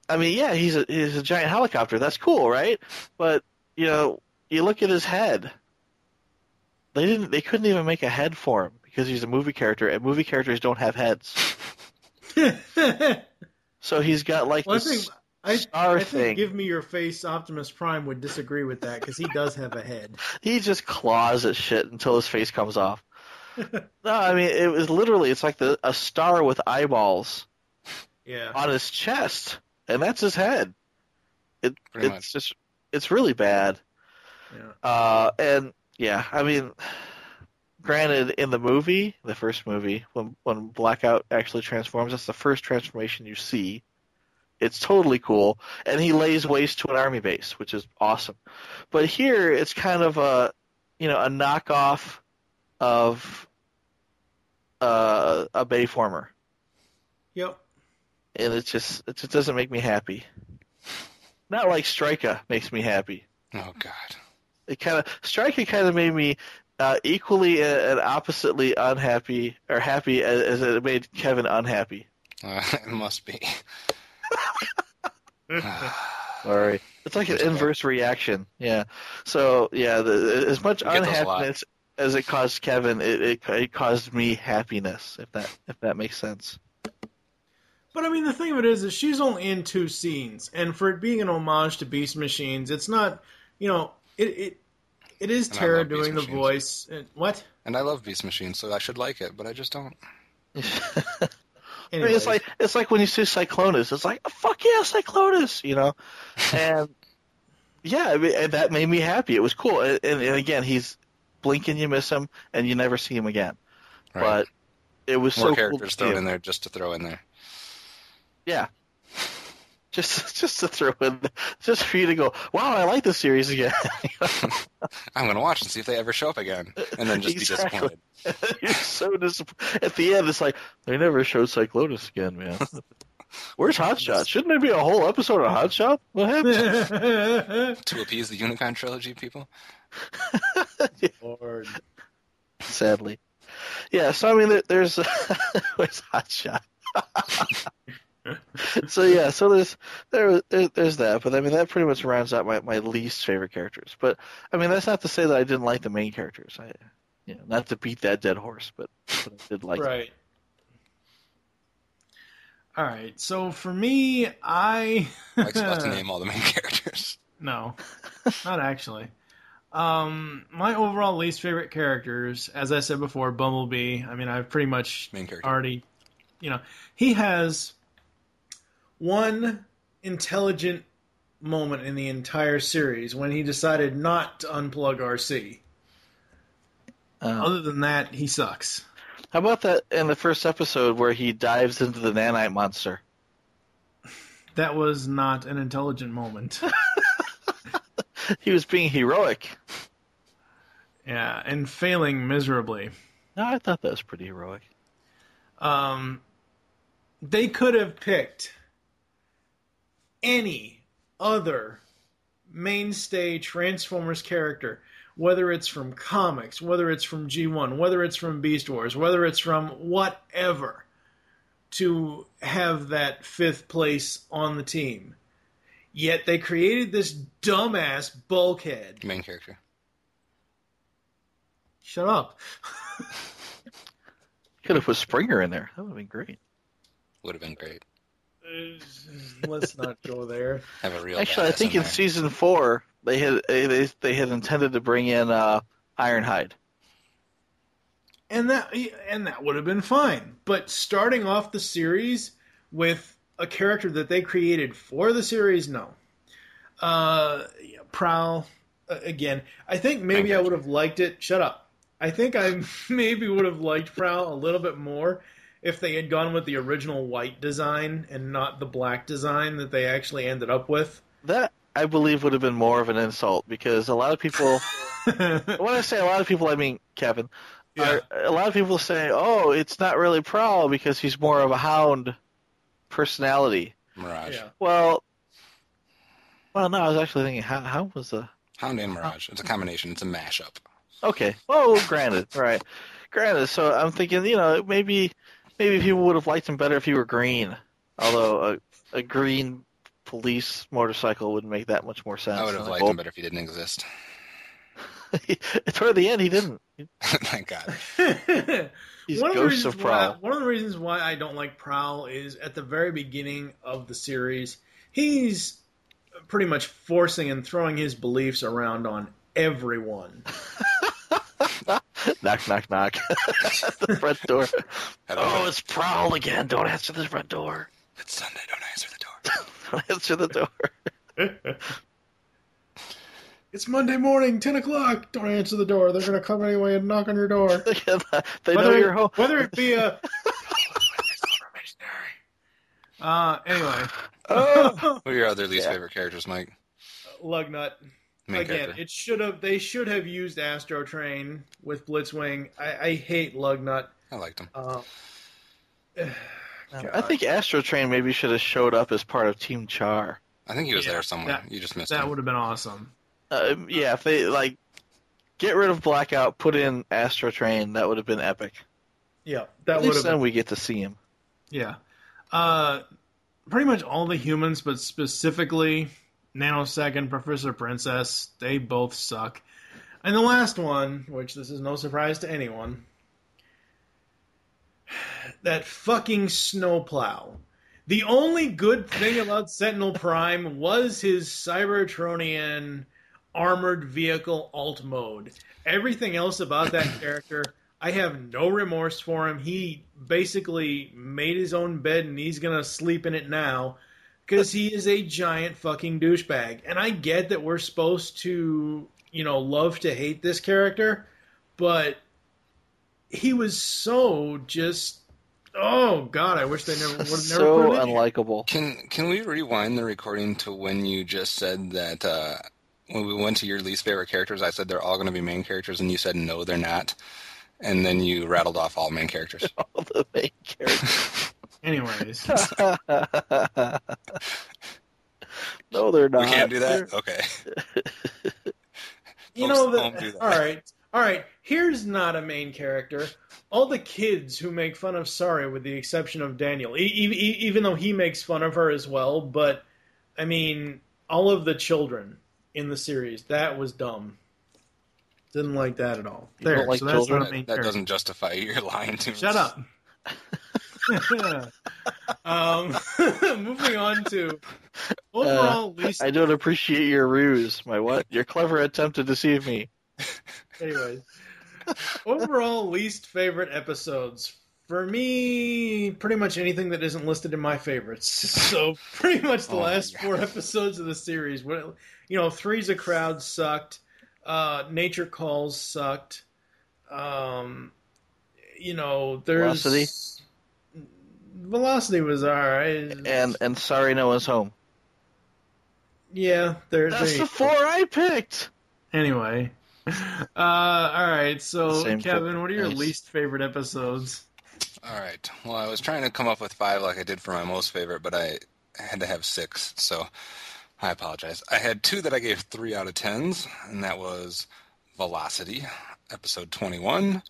I mean, yeah, he's a he's a giant helicopter. That's cool, right? But you know, you look at his head. They didn't. They couldn't even make a head for him because he's a movie character, and movie characters don't have heads. so he's got like Well, I this think I, star I thing. think Give Me Your Face Optimus Prime would disagree with that because he does have a head. he just claws at shit until his face comes off. no, I mean it was literally it's like the a star with eyeballs Yeah. on his chest, and that's his head. It Pretty it's much. just it's really bad. Yeah. Uh, and yeah, I mean, granted, in the movie, the first movie, when when Blackout actually transforms, that's the first transformation you see. It's totally cool, and he lays waste to an army base, which is awesome. But here, it's kind of a, you know, a knockoff of uh, a Bayformer, Yep. And it just it just doesn't make me happy. Not like Strika makes me happy. Oh God. It kind of Strika kind of made me uh, equally and oppositely unhappy or happy as, as it made Kevin unhappy. Uh, it must be. Sorry, it's like an inverse reaction. Yeah. So yeah, the, as much You get those a lot. unhappiness as it caused Kevin, it, it it caused me happiness. If that if that makes sense. But I mean, the thing of it is, is she's only in two scenes, and for it being an homage to Beast Machines, it's not, you know, it it it is And Tara love Beast doing the Machines. voice. And, what? And I love Beast Machines, so I should like it, but I just don't. I mean, it's like it's like when you see Cyclonus. It's like oh, fuck yeah, Cyclonus, you know, and yeah, I mean, and that made me happy. It was cool, and, and, and again, he's blinking, you miss him, and you never see him again. Right. But it was More so characters cool thrown in there just to throw in there. Yeah. Just, just to throw in, just for you to go, wow, I like this series again. I'm gonna watch and see if they ever show up again, and then just Exactly. be disappointed. You're so disappointed. At the end, it's like they never showed Cyclonus again, man. Where's Hotshot? Shouldn't there be a whole episode of Hotshot? What happened? to appease the Unicron trilogy people. Lord. Sadly, yeah. So I mean, there, there's where's Hotshot? So yeah, so there's there, there there's that, but I mean that pretty much rounds out my, my least favorite characters. But I mean that's not to say that I didn't like the main characters. I, you know, not to beat that dead horse, but, but I did like. them. Right. All right. So for me, I Mike's about to name all the main characters. No, not actually. Um, my overall least favorite characters, as I said before, Bumblebee. I mean, I've pretty much Main character. already, you know, he has one intelligent moment in the entire series when he decided not to unplug Arcee. Oh. Other than that, he sucks. How about that in the first episode where he dives into the nanite monster? That was not an intelligent moment. He was being heroic. yeah, and failing miserably. No, I thought that was pretty heroic. Um, they could have picked any other mainstay Transformers character, whether it's from comics, whether it's from G1, whether it's from Beast Wars, whether it's from whatever, to have that fifth place on the team. Yet they created this dumbass bulkhead. Main character. Shut up. Could have put Springer in there. That would have been great. Would have been great. Let's not go there. Have a real. Actually, I think in in there. season four they had they they had intended to bring in uh, Ironhide. and that and that would have been fine. But starting off the series with a character that they created for the series, no. Uh, yeah, Prowl uh, again. I think maybe I would have liked it. Shut up. I think I maybe would have liked Prowl a little bit more if they had gone with the original white design and not the black design that they actually ended up with. That I believe would have been more of an insult because a lot of people. when I say a lot of people, I mean Kevin. Are, a lot of people say, "Oh, it's not really Prowl because he's more of a hound personality." Mirage. Well, well, no, I was actually thinking, how how was the Hound and Mirage. It's a combination. It's a mashup. Okay. Oh, granted, right. Granted. So I'm thinking, you know, maybe maybe people would have liked him better if he were green. Although a, a green police motorcycle would make that much more sense. I would have liked gold- him better if he didn't exist. Toward the end, he didn't. Thank God. He's one of the reasons of Prowl. Why, one of the reasons why I don't like Prowl is at the very beginning of the series, he's pretty much forcing and throwing his beliefs around on everyone. Knock, knock, knock. At the front door. oh, it's Prowl again. Don't answer the front door. It's Sunday. Don't answer the door. Don't answer the door. It's Monday morning, ten o'clock. Don't answer the door. They're going to come anyway and knock on your door. they whether know it- you're home. Whether it be a uh, anyway, What are your other least favorite characters, Mike? Lugnut. Main Again, character. it should have. They should have used Astrotrain with Blitzwing. I, I hate Lugnut. I liked him. Uh, I think Astrotrain maybe should have showed up as part of Team Chaar. I think he was Yeah, there somewhere. that- you just missed that him. would have been awesome. Uh, yeah, if they like get rid of Blackout, put in Astrotrain, that would have been epic. Yeah, that At would least have. then Been, we get to see him. yeah, uh, pretty much all the humans, but specifically Nanosecond, Professor Princess, they both suck. And the last one, which this is no surprise to anyone, that fucking snowplow. The only good thing about Sentinel Prime was his Cybertronian armored vehicle alt mode. Everything else about that character, I have no remorse for him. He basically made his own bed and he's gonna sleep in it now because he is a giant fucking douchebag. And I get that we're supposed to, you know, love to hate this character, but he was so just. Oh God! I wish they never would have never So put him in here. unlikable. Can Can we rewind the recording to when you just said that uh, when we went to your least favorite characters? I said they're all going to be main characters, and you said no, they're not. And then you rattled off all main characters. all the main characters. Anyways, no, they're not. we can't do that. Okay. you Folks know at home do that. that. All right, all right. Here's not a main character. All the kids who make fun of Sari, with the exception of Daniel, e- e- e- even though he makes fun of her as well. But I mean, all of the children in the series, that was dumb. Didn't like that at all. You There, like so that's children? not a main That character. doesn't justify your lying to me. Shut up. um, moving on to overall Uh, least. I don't appreciate your ruse. My what? Your clever attempt to deceive me. Anyways, overall least favorite episodes. For me, pretty much anything that isn't listed in my favorites. So pretty much the Oh last four episodes of the series. What you know, Three's a Crowd sucked. Uh, Nature Calls sucked. Um, you know, there's Velocity? Velocity was alright. And and Sari, no one's home. Yeah, there. That's there the you four I picked. Anyway, uh, all right. So, Same Kevin, what are your Nice. least favorite episodes? All right. Well, I was trying to come up with five like I did for my most favorite, but I had to have six. So I apologize. I had two that I gave three out of tens, and that was Velocity, episode 21,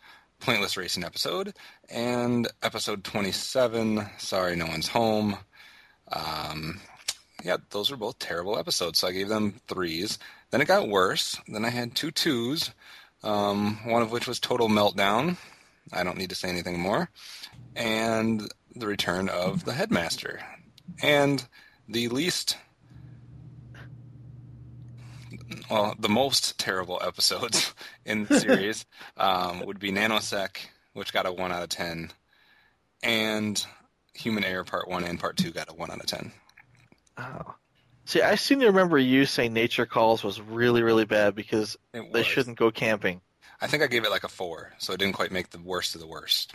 Pointless Racing episode, and episode 27, Sari No One's Home. Um, yeah, those were both terrible episodes, so I gave them threes. Then it got worse. Then I had two twos, um, one of which was Total Meltdown. I don't need to say anything more. And the return of the Headmaster. And the least well, the most terrible episodes in the series um, would be Nanosec, which got a 1 out of 10, and Human Error Part 1 and Part 2 got a 1 out of 10. Oh. See, I seem to remember you saying Nature Calls was really, really bad because they shouldn't go camping. I think I gave it like a 4, so it didn't quite make the worst of the worst.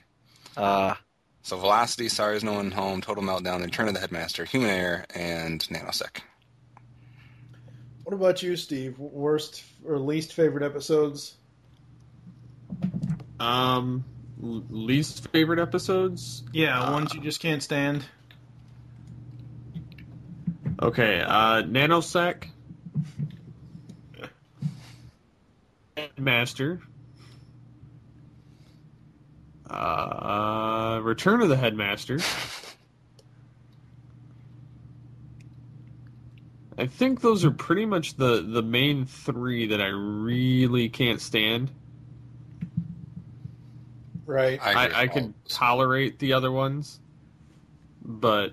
Uh, so Velocity, Sari Is No One Home, Total Meltdown, Return of the Headmaster, Human Error, and Nanosec. What about you, Steve? Worst or least favorite episodes? Um, l- least favorite episodes? Yeah, ones you just can't stand. Okay, uh, Nanosec. Master. Uh, Return of the Headmaster. I think those are pretty much the, the main three that I really can't stand. Right. I, I, I can tolerate the other ones, but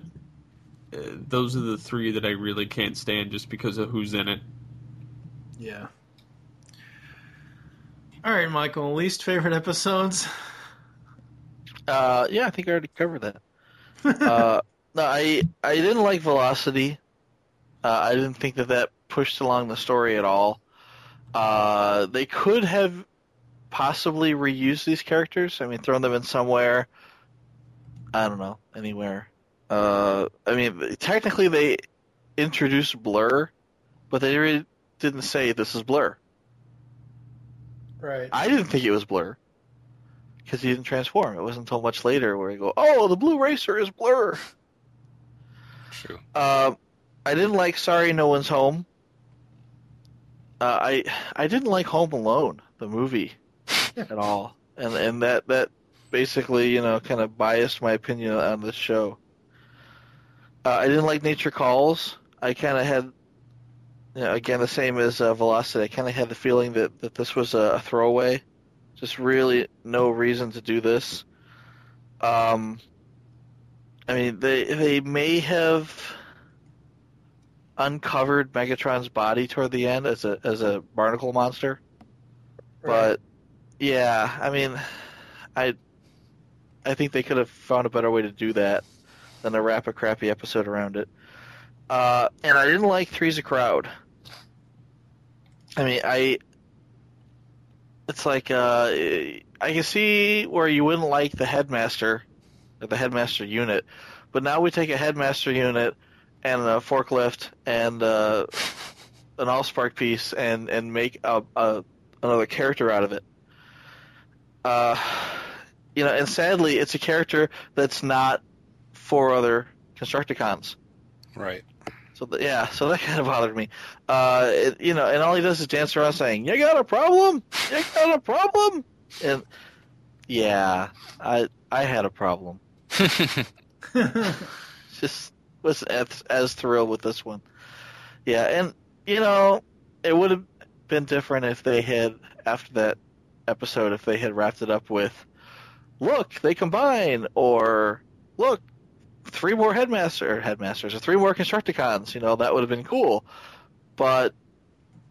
uh, those are the three that I really can't stand just because of who's in it. Yeah. All right, Michael. Least favorite episodes? Uh, yeah, I think I already covered that. uh, no, I I didn't like Velocity. Uh, I didn't think that that pushed along the story at all. Uh, they could have possibly reused these characters. I mean, thrown them in somewhere. I don't know, anywhere. Uh, I mean, technically they introduced Blurr, but they really didn't say this is Blurr. Right. I didn't think it was Blurr because he didn't transform. It wasn't until much later where he go, "Oh, the Blue Racer is Blurr." True. Um, I didn't like Sari No One's Home. Uh, I I didn't like Home Alone, the movie, at all, and and that that basically you know kind of biased my opinion on this show. Uh, I didn't like Nature Calls. I kind of had, you know, again the same as uh, Velocity. I kind of had the feeling that that this was a, a throwaway, just really no reason to do this. Um, I mean they they may have uncovered Megatron's body toward the end as a as a barnacle monster. But yeah, I mean, I I think they could have found a better way to do that than to wrap a crappy episode around it. Uh, and I didn't like Three's a Crowd. I mean, I it's like uh, I can see where you wouldn't like the headmaster, or the headmaster unit, but now we take a headmaster unit and a forklift and uh, an allspark piece and and make a, a another character out of it. Uh, you know, and sadly, it's a character that's not for other Constructicons. Right. So the, yeah, so that kind of bothered me. Uh, it, you know, and all he does is dance around saying, "You got a problem? You got a problem?" And yeah, I I had a problem. Just was as, as thrilled with this one. Yeah, and you know, it would have been different if they had after that episode if they had wrapped it up with, "Look, they combine," or "Look, three more headmaster headmasters or three more constructicons you know that would have been cool. But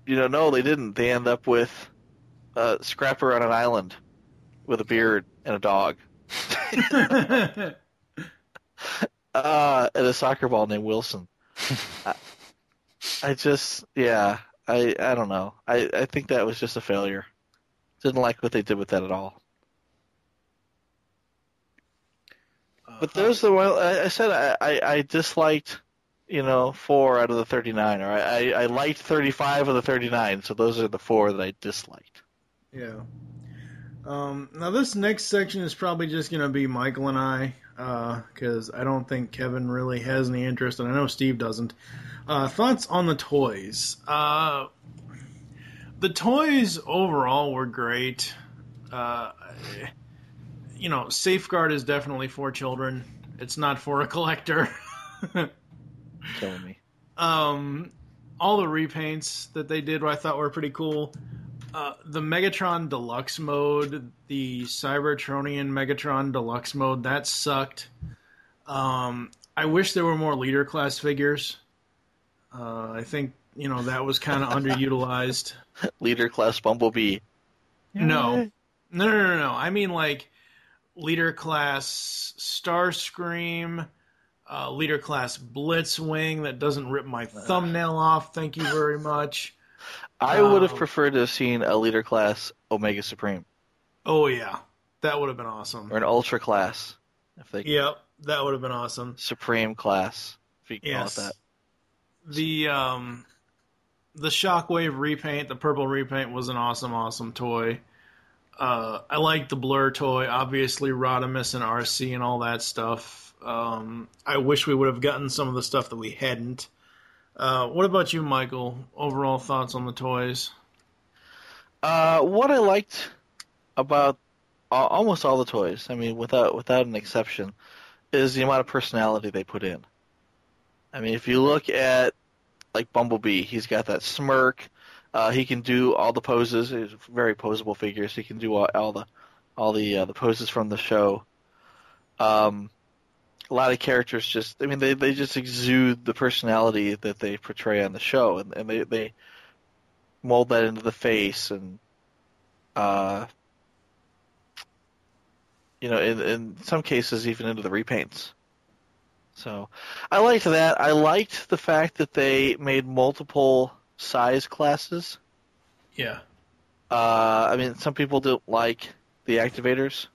you know no they didn't. They end up with uh, scrapper on an island with a beard and a dog uh, and a soccer ball named wilson I, I just yeah i i don't know i i think that was just a failure didn't like what they did with that at all But those the well. I, I said I, I, I disliked, you know, four out of the thirty-nine, or I, I liked thirty-five of the thirty-nine. So those are the four that I disliked. Yeah. Um, now this next section is probably just going to be Michael and I, because I don't think Kevin really has any interest, and I know Steve doesn't. Uh, thoughts on the toys? Uh, the toys overall were great. Uh, you know, Safeguard is definitely for children. It's not for a collector. Killing me. Um, all the repaints that they did, I thought were pretty cool. Uh, the Megatron Deluxe mode, the Cybertronian Megatron Deluxe mode, that sucked. Um, I wish there were more leader class figures. Uh, I think you know that was kind of underutilized. Leader class Bumblebee. No. no, no, no, no. I mean like leader class Starscream, uh, leader class Blitzwing that doesn't rip my thumbnail off. Thank you very much. I would have Uh, preferred to have seen a leader class Omega Supreme Oh yeah, that would have been awesome. or an Ultra class, if they Yep, that would have been awesome. Supreme class, if you Yes. call it that. The um, the Shockwave repaint, the purple repaint, was an awesome, awesome toy. Uh, I like the Blurr toy, obviously Rodimus and Arcee and all that stuff. Um, I wish we would have gotten some of the stuff that we hadn't. Uh, what about you, Michael? Overall thoughts on the toys? Uh, what I liked about al- almost all the toys, I mean, without without an exception, is the amount of personality they put in. I mean, if you look at like Bumblebee, he's got that smirk. Uh, he can do all the poses. He's very posable figures. He can do all, all the all the uh, the poses from the show. Um, a lot of characters just, I mean, they they just exude the personality that they portray on the show, and, and they they mold that into the face and uh you know in in some cases even into the repaints. So i liked that. I liked the fact that they made multiple size classes. Yeah. uh i mean some people don't like the activators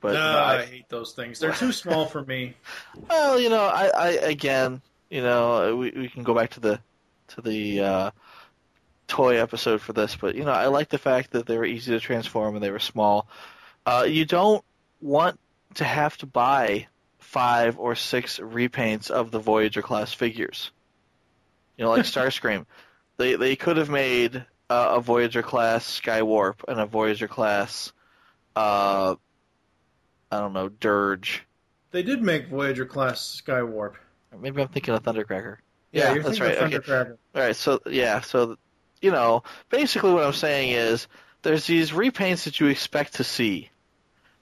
but no, know, I, hate those things. They're too small for me. Well, you know, I, I again, you know, we we can go back to the to the uh, toy episode for this, but you know, I like the fact that they were easy to transform and they were small. Uh, you don't want to have to buy five or six repaints of the Voyager class figures. You know, like Starscream, they they could have made uh, a Voyager class Skywarp and a Voyager class, uh, I don't know, Dirge. They did make Voyager class Skywarp. Maybe I'm thinking of Thundercracker. Yeah, Yeah, you're that's thinking right. of Okay. Thundercracker. All right. So yeah. So you know, basically what I'm saying is there's these repaints that you expect to see,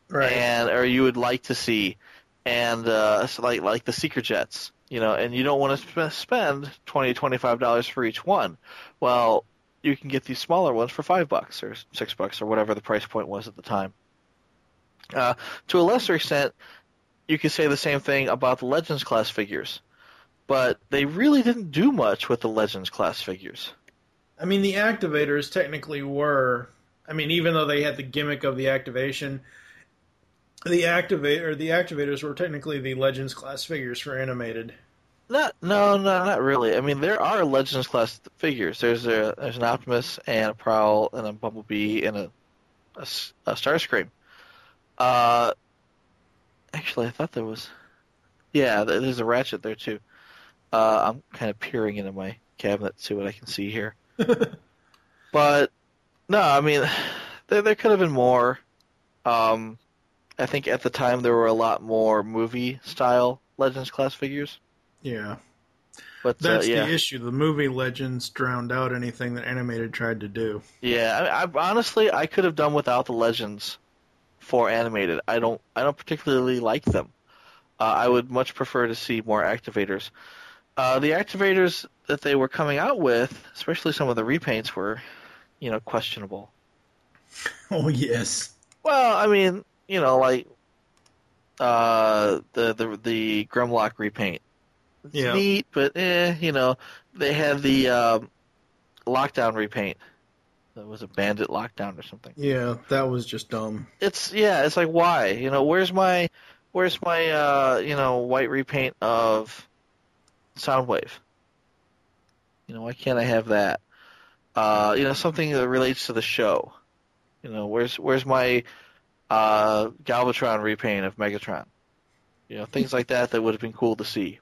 Right. and or you would like to see, and uh, it's like like the Seeker Jets, you know, and you don't want to sp- spend twenty twenty five dollars for each one. Well, you can get these smaller ones for five bucks or six bucks or whatever the price point was at the time. Uh, to a lesser extent, you could say the same thing about the Legends class figures, but they really didn't do much with the Legends class figures. I mean, the activators technically were. I mean, even though they had the gimmick of the activation, the activator, the activators were technically the Legends class figures for animated. Not, no, no, not really. I mean, there are Legends class figures. There's a there's an Optimus and a Prowl and a Bumblebee and a a, a Starscream. Uh, actually, I thought there was. Yeah, there's a Ratchet there too. Uh, I'm kind of peering into my cabinet to see what I can see here. but no, I mean, there there could have been more. Um, I think at the time there were a lot more movie style Legends class figures. Yeah, But uh, that's yeah, the issue. The movie Legends drowned out anything that animated tried to do. yeah. I, I honestly, I could have done without the legends for animated. I don't, I don't particularly like them. Uh, I would much prefer to see more activators. Uh, the activators that they were coming out with, especially some of the repaints, were, you know, questionable. Oh yes. Well, I mean, you know, like uh, the the the Grimlock repaint. It's Yeah. neat, but eh, you know, they had the um, lockdown repaint. That was a bandit lockdown or something. Yeah, that was just dumb. It's yeah, it's like why? You know, where's my where's my uh, you know, white repaint of Soundwave? You know, why can't I have that? Uh, you know, something that relates to the show. You know, where's where's my uh, Galvatron repaint of Megatron? You know, things like that that would have been cool to see.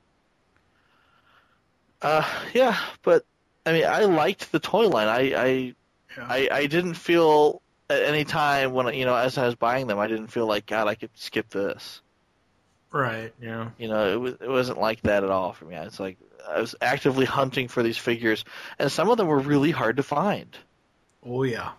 Uh, yeah, but I mean, I liked the toy line. I I, I I didn't feel at any time when you know as I was buying them, I didn't feel like God, I could skip this. Right. Yeah. You know, it was it wasn't like that at all for me. It's like I was actively hunting for these figures, and some of them were really hard to find. Oh yeah.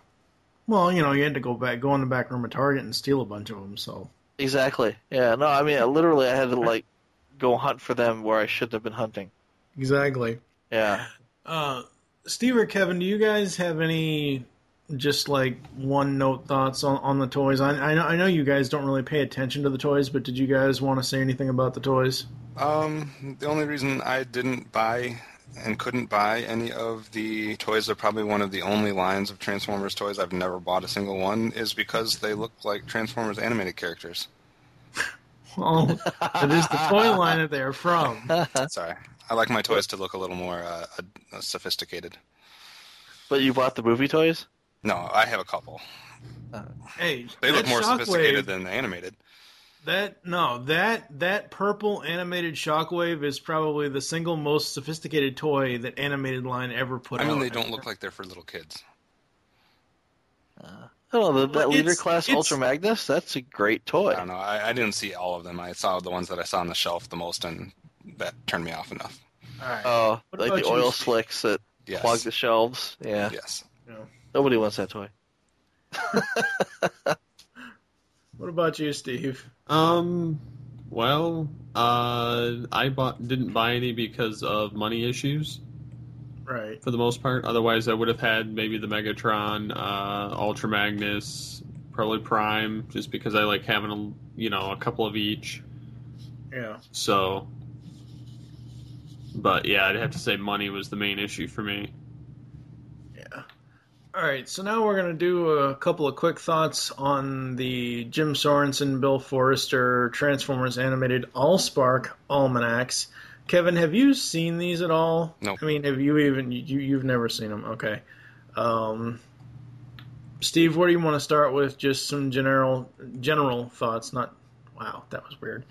Well, you know, you had to go back, go in the back room of Target and steal a bunch of them. So. Exactly. Yeah. No, I mean, I literally, I had to like go hunt for them where I shouldn't have been hunting. Exactly. Yeah. Uh, Steve or Kevin, do you guys have any just like one note thoughts on, on the toys? I, I know I know you guys don't really pay attention to the toys, but did you guys want to say anything about the toys? Um, the only reason I didn't buy and couldn't buy any of the toys are probably one of the only lines of Transformers toys I've never bought a single one is because they look like Transformers animated characters. Oh, it is the toy line that they're from. Sorry, I like my toys to look a little more uh, uh, sophisticated. But you bought the movie toys? No, I have a couple. Hey, They look more Shockwave- sophisticated than the animated. That no, that that purple animated Shockwave is probably the single most sophisticated toy that animated line ever put I out. I mean, they don't look like they're for little kids. I don't know, the, that Well, leader class it's- Ultra Magnus, that's a great toy. I don't know. I, I didn't see all of them. I saw the ones that I saw on the shelf the most, and that turned me off enough. All right. Oh, What like the you, oil Steve? slicks that Yes. clog the shelves. Yeah. Yes. Nobody wants that toy. What about you, Steve? Um, well, uh, I bought didn't buy any because of money issues Right. for the most part. Otherwise, I would have had maybe the Megatron, uh, Ultra Magnus, probably Prime, just because I like having a you know a couple of each. Yeah. So, but yeah, I'd have to say money was the main issue for me. Yeah. All right, so now we're going to do a couple of quick thoughts on the Jim Sorenson, Bill Forster Transformers animated Allspark almanacs. Kevin, have you seen these at all? No. I mean, have you even you you've never seen them? Okay. Um, Steve, where do you want to start with? Just some general general thoughts. Not wow, that was weird.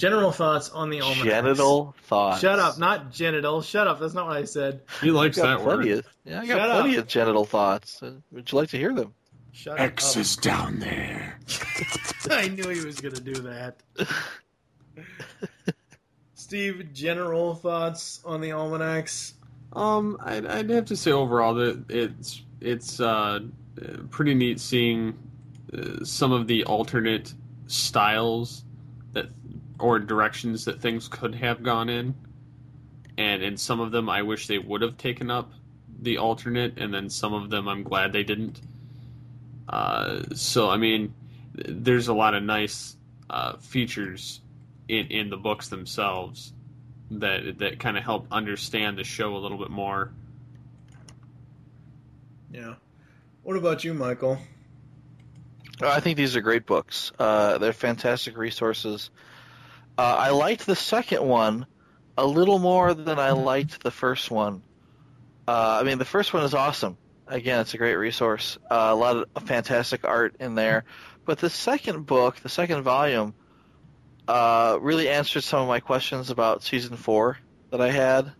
General thoughts on the almanacs. Genital thoughts. Shut up, not genital. Shut up. That's not what I said. He likes got that plenty word. Of, yeah, I got Shut plenty up. of genital thoughts. Uh, Would you like to hear them? Shut X up. is down there. I knew he was going to do that. Steve, general thoughts on the almanacs? Um, I'd, I'd have to say overall that it's it's uh, pretty neat seeing uh, some of the alternate styles that or directions that things could have gone in, and in some of them I wish they would have taken up the alternate, and then some of them I'm glad they didn't. Uh, so I mean, there's a lot of nice uh, features in in the books themselves that that kind of help understand the show a little bit more. Yeah. What about you, Michael? Uh, I think these are great books. Uh, they're fantastic resources. Uh, I liked the second one a little more than I liked the first one. Uh, I mean, the first one is awesome. Again, it's a great resource. Uh, a lot of fantastic art in there. But the second book, the second volume, uh, really answered some of my questions about season four that I had.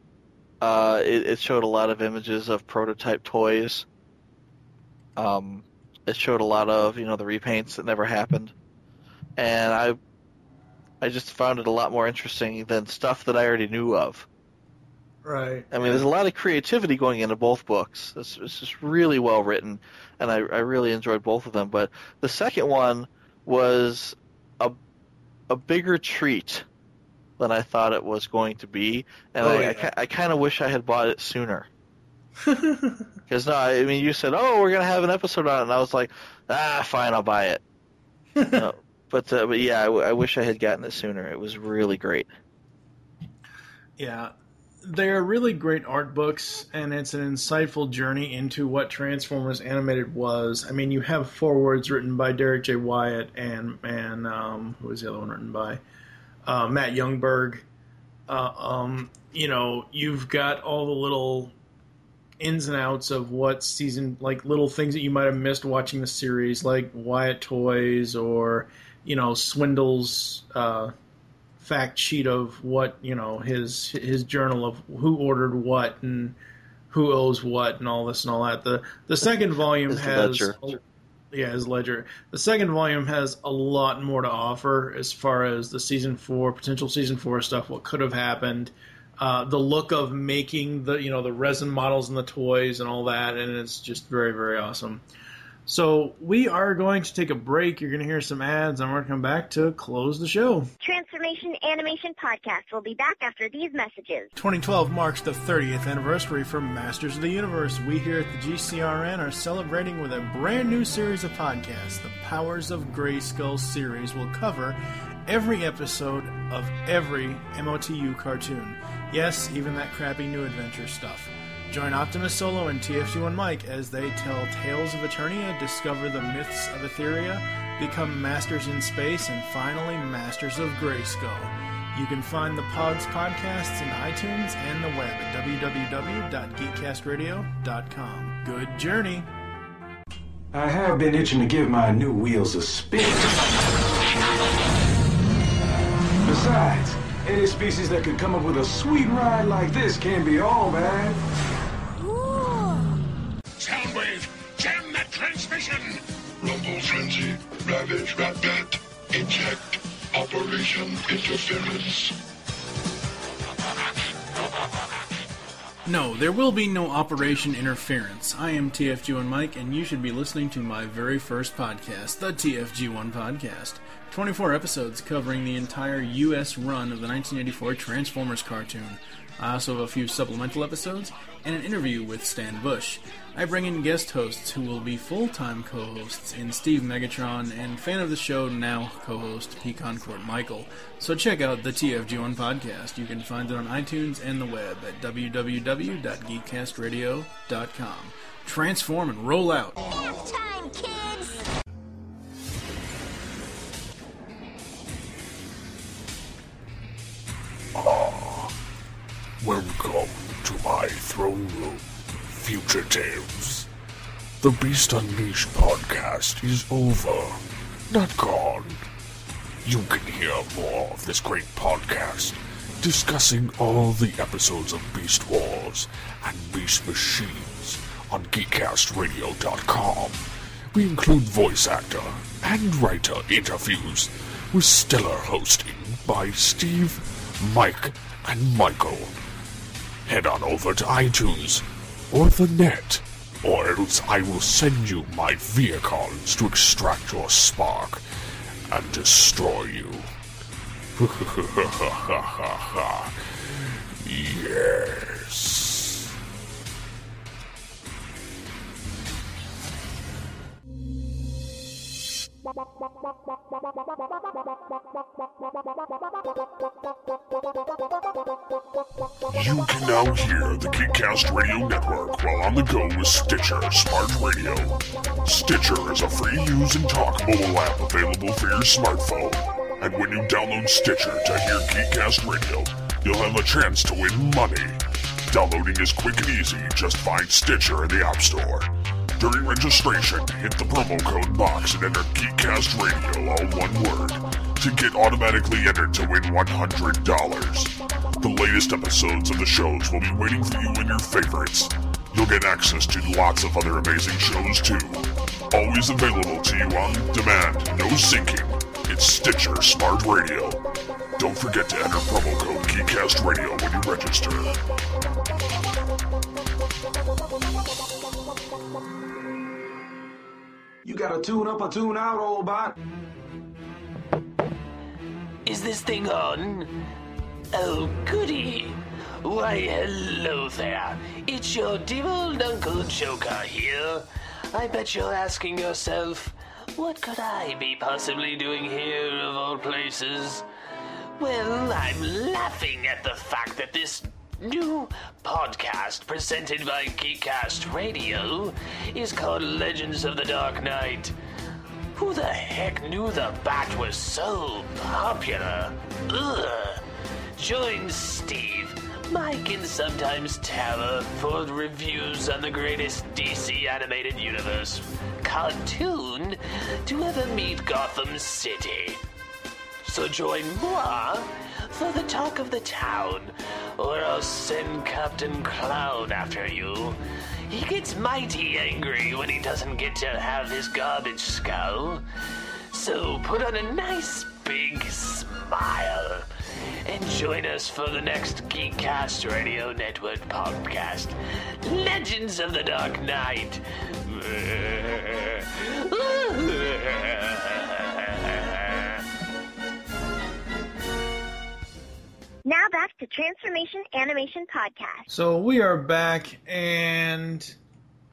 Uh, it, it showed a lot of images of prototype toys. Um, it showed a lot of you know the repaints that never happened, and I I just found it a lot more interesting than stuff that I already knew of. Right. I mean, there's a lot of creativity going into both books. It's, it's just really well written, and I, I really enjoyed both of them. But the second one was a a bigger treat than I thought it was going to be, and Oh, I, I, yeah. ki- I kind of wish I had bought it sooner. Because no, I mean, you said, "Oh, we're gonna have an episode on it," and I was like, "Ah, fine, I'll buy it." No, but uh, but yeah, I, w- I wish I had gotten it sooner. It was really great. Yeah. They're really great art books, and it's an insightful journey into what Transformers Animated was. I mean, you have forewords written by Derek J. Wyatt and and um, who was the other one written by? Uh, Matt Youngberg. Uh, um, you know, you've got all the little ins and outs of what season, like little things that you might have missed watching the series, like Wyatt Toys or you know Swindle's uh, fact sheet of what you know his his journal of who ordered what and who owes what and all this and all that. The the second volume has ledger. yeah, his ledger. The second volume has a lot more to offer as far as the season four potential season four stuff, what could have happened, uh, the look of making the you know the resin models and the toys and all that, and it's just very very awesome. So we are going to take a break. You're going to hear some ads, and we're going to come back to close the show. Transformation Animation Podcast will be back after these messages. 2012 marks the 30th anniversary for Masters of the Universe. We here at the GCRN are celebrating with a brand new series of podcasts. The Powers of Grayskull series will cover every episode of every MOTU cartoon. Yes, even that crappy New Adventure stuff. Join Optimus Solo and TFG1 Mike as they tell tales of Eternia, discover the myths of Etheria, become masters in space, and finally masters of Grayskull. You can find the Pods podcasts in iTunes and the web at www.geekcastradio.com. Good journey! I have been itching to give my new wheels a spin. Besides, any species that could come up with a sweet ride like this can't be all bad. Eject, Operation Interference. No, there will be no Operation Interference. I am TFG1 Mike, and you should be listening to my very first podcast, the TFG1 Podcast. 24 episodes covering the entire U.S. run of the 1984 Transformers cartoon. Uh, I also have a few supplemental episodes and an interview with Stan Bush. I bring in guest hosts who will be full time co hosts in Steve Megatron and fan of the show, now co host Pecan Court Michael. So check out the TFG1 podcast. You can find it on iTunes and the web at www.geekcastradio.com. Transform and roll out. Time, kids! Welcome to my throne room, Future Tales. The Beast Unleashed podcast is over, not gone. You can hear more of this great podcast discussing all the episodes of Beast Wars and Beast Machines on GeekCastRadio.com. We include voice actor and writer interviews with stellar hosting by Steve, Mike, and Michael. Head on over to iTunes or the net, or else I will send you my vehicles to extract your spark and destroy you. yes. You can now hear the Geekcast Radio Network while on the go with Stitcher Smart Radio. Stitcher is a free use and talk mobile app available for your smartphone. And when you download Stitcher to hear Geekcast Radio, you'll have a chance to win money. Downloading is quick and easy. Just find Stitcher in the App Store. During registration, hit the promo code box and enter Geekcast Radio, all one word, to get automatically entered to win $100. The latest episodes of the shows will be waiting for you in your favorites. You'll get access to lots of other amazing shows too. Always available to you on demand, no syncing. It's Stitcher Smart Radio. Don't forget to enter promo code Geekcast Radio when you register. You gotta tune up or tune out, old bot. Is this thing on? Oh, goody. Why, hello there. It's your dear old Uncle Joker here. I bet you're asking yourself, what could I be possibly doing here of all places? Well, I'm laughing at the fact that this new podcast presented by Geekcast Radio is called Legends of the Dark Knight. Who the heck knew the Bat was so popular? Ugh. Join Steve, Mike can sometimes tower for reviews on the greatest DC animated universe cartoon to ever meet Gotham City. So join moi for the talk of the town, or I'll send Captain Clown after you. He gets mighty angry when he doesn't get to have his garbage skull. So put on a nice big smile and join us for the next Geekcast Radio Network podcast, Legends of the Dark Knight. Now back to Transformation Animation Podcast. So we are back, and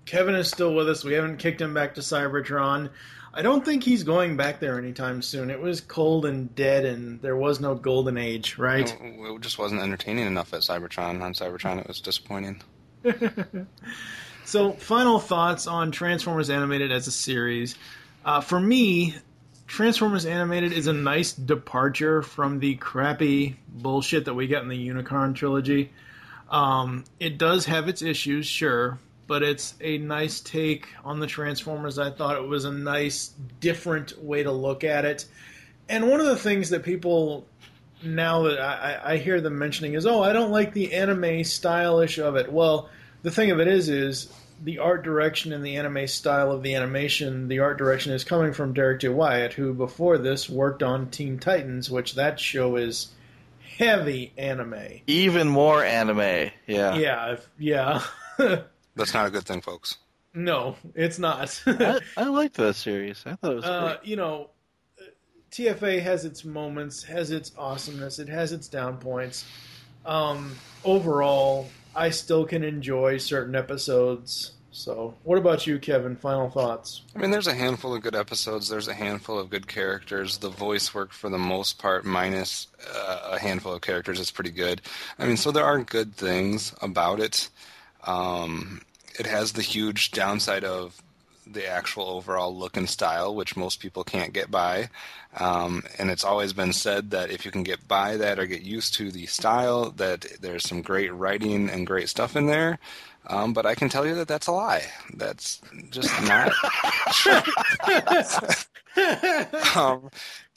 Kevin is still with us. We haven't kicked him back to Cybertron. I don't think he's going back there anytime soon. It was cold and dead, and there was no golden age, right? It just wasn't entertaining enough at Cybertron. On Cybertron, it was disappointing. So, final thoughts on Transformers Animated as a series. Uh, for me, Transformers Animated is a nice departure from the crappy bullshit that we get in the Unicron trilogy. Um, it does have its issues, sure, but it's a nice take on the Transformers. I thought it was a nice, different way to look at it. And one of the things that people now that I, I hear them mentioning is, oh, I don't like the anime stylish of it. Well, the thing of it is, is the art direction and the anime style of the animation, the art direction is coming from Derrick J. Wyatt, who before this worked on Teen Titans, which that show is heavy anime. Even more anime. Yeah. Yeah, yeah. That's not a good thing, folks. no, it's not. I, I liked that series. I thought it was uh, great. you know, TFA has its moments, has its awesomeness, it has its down points. Um, overall, I still can enjoy certain episodes. So, what about you, Kevin? Final thoughts? I mean, there's a handful of good episodes. There's a handful of good characters. The voice work, for the most part, minus uh, a handful of characters, is pretty good. I mean, so there are good things about it. Um, it has the huge downside of the actual overall look and style, which most people can't get by. Um, and it's always been said that if you can get by that or get used to the style, that there's some great writing and great stuff in there. Um, but I can tell you that that's a lie. That's just not. um,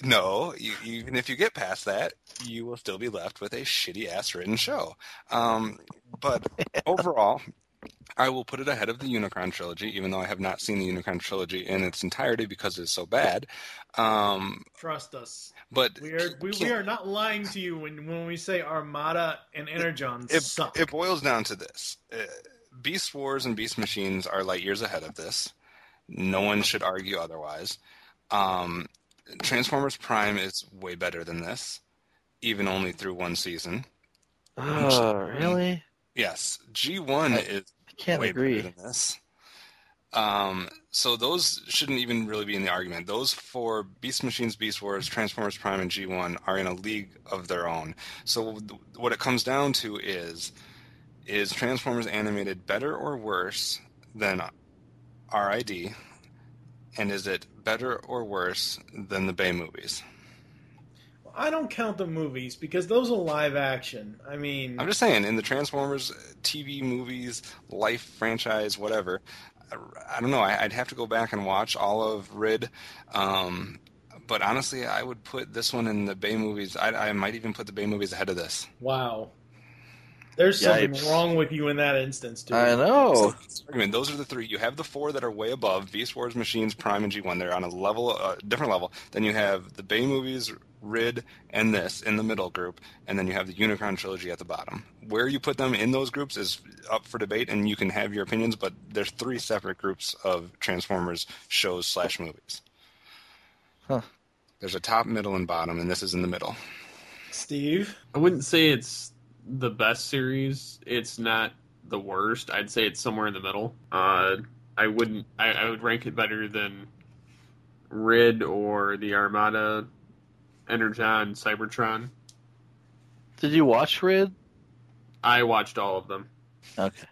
no, you, even if you get past that, you will still be left with a shitty ass written show. Um, but overall, I will put it ahead of the Unicron trilogy, even though I have not seen the Unicron trilogy in its entirety because it's so bad. Um, Trust us. But We are we, we are not lying to you when when we say Armada and Energon it, suck. it boils down to this: uh, Beast Wars and Beast Machines are light years ahead of this. No one should argue otherwise. Um, Transformers Prime is way better than this, even only through one season. Oh, really? Yes, G1 is I can't way agree. better than this. Um, so those shouldn't even really be in the argument. Those four Beast Machines, Beast Wars, Transformers Prime, and G1 are in a league of their own. So th- what it comes down to is is Transformers animated better or worse than RID, and is it better or worse than the Bay movies? I don't count the movies because those are live action. I mean, I'm just saying, in the Transformers TV movies, life franchise, whatever, I, I don't know. I, I'd have to go back and watch all of Rid. Um, but honestly, I would put this one in the Bay movies. I, I might even put the Bay movies ahead of this. wow. There's something wrong with you in that instance, dude. I know. I mean, those are the three. You have the four that are way above Beast Wars, Machines, Prime, and G1. They're on a level, uh, different level. Then you have the Bay movies, Rid, and this in the middle group, and then you have the Unicron trilogy at the bottom. Where you put them in those groups is up for debate, and you can have your opinions. But there's three separate groups of Transformers shows slash movies. Huh. There's a top, middle, and bottom, and this is in the middle. Steve? I wouldn't say it's the best series. It's not the worst. I'd say it's somewhere in the middle. Uh, I wouldn't. I, I would rank it better than Rid or the Armada, Energon, Cybertron. Did you watch Rid? I watched all of them, Okay.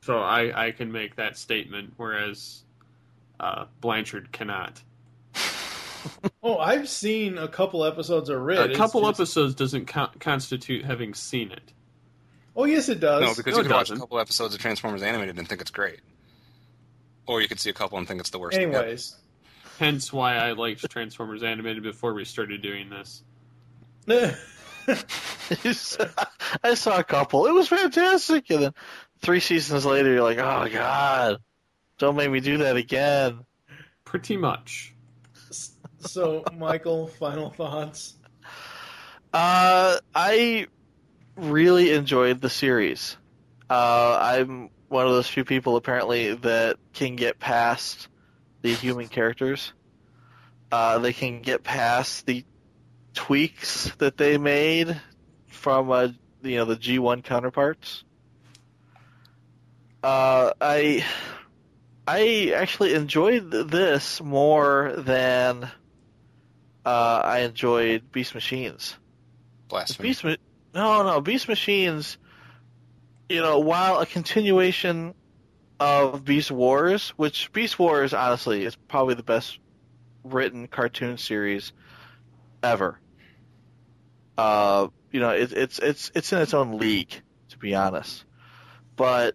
so I I can make that statement. Whereas uh, Blanchard cannot. Oh, I've seen a couple episodes of Rid. a couple just- episodes doesn't co- constitute having seen it. Oh yes, it does. No, because No, you it could watch a couple episodes of Transformers animated and think it's great, or you could see a couple and think it's the worst. thing. Anyways, Hence why I liked Transformers Animated before we started doing this. I saw a couple. It was fantastic, and then three seasons later, you're like, oh god, don't make me do that again. Pretty much. So Michael, final thoughts. Uh, I really enjoyed the series. Uh, I'm one of those few people apparently that can get past the human characters. Uh, they can get past the tweaks that they made from uh, you know the G1 counterparts. Uh, I I actually enjoyed this more than uh, I enjoyed Beast Machines. Blasphemy. Beast Ma- no, no, Beast Machines. You know, while a continuation of Beast Wars, which Beast Wars honestly is probably the best written cartoon series ever. Uh, you know, it, it's it's it's in its own league, to be honest. But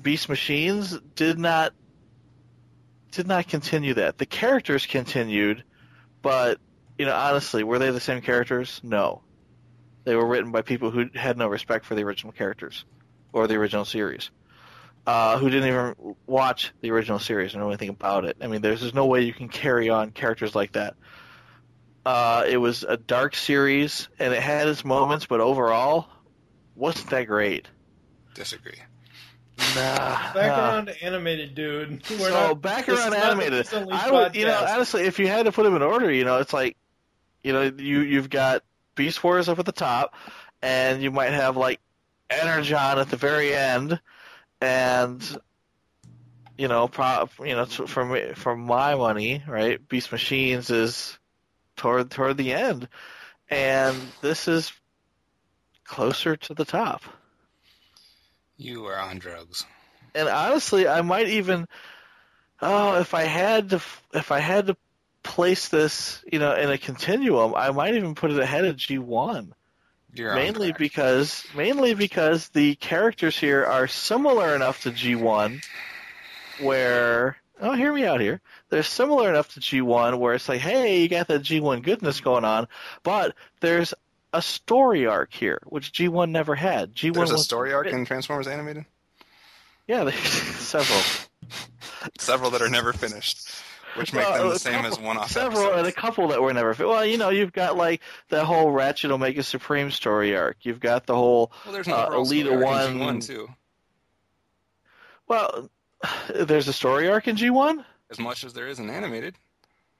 Beast Machines did not did not continue that. The characters continued, but you know, honestly, were they the same characters? No. They were written by people who had no respect for the original characters or the original series. Uh, who didn't even watch the original series or know anything about it. I mean, there's just no way you can carry on characters like that. Uh, it was a dark series, and it had its moments, but overall, wasn't that great. Disagree. Nah. Back nah. around to animated, dude. We're so not, back around is not the animated. I would, you know, honestly, if you had to put them in order, you know, it's like, you know, you you've got Beast Wars up at the top, and you might have like Energon at the very end, and you know, pro, you know, t- for for my money, right? Beast Machines is toward toward the end, and this is closer to the top. You are on drugs. and honestly, I might even, oh, if I had to, if I had to place this, you know, in a continuum, I might even put it ahead of G1. You're mainly because, mainly because the characters here are similar enough to G1, where, oh, hear me out here. They're similar enough to G1 where it's like, hey, you got that G1 goodness going on, but there's a story arc here, which G1 never had. G1 There's a story arc in Transformers animated. Yeah, there's several. Several that are never finished, which make Well, them the same couple- as one-off Several episodes. and a couple that were never. Well, you know, you've got like the whole Ratchet Omega Supreme story arc. You've got the whole Well, there's an uh, overall story Elita arc One. G1 too. Well, there's a story arc in G1. As much as there is in animated.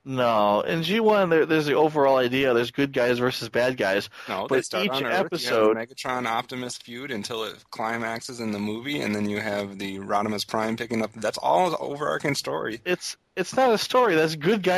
No, in G1 there, there's the overall idea. There's good guys versus bad guys. No, they start each on Earth. episode, You have the Megatron Optimus feud until it climaxes in the movie, and then you have the Rodimus Prime picking up. That's all the overarching story. it's it's not a story. That's good guys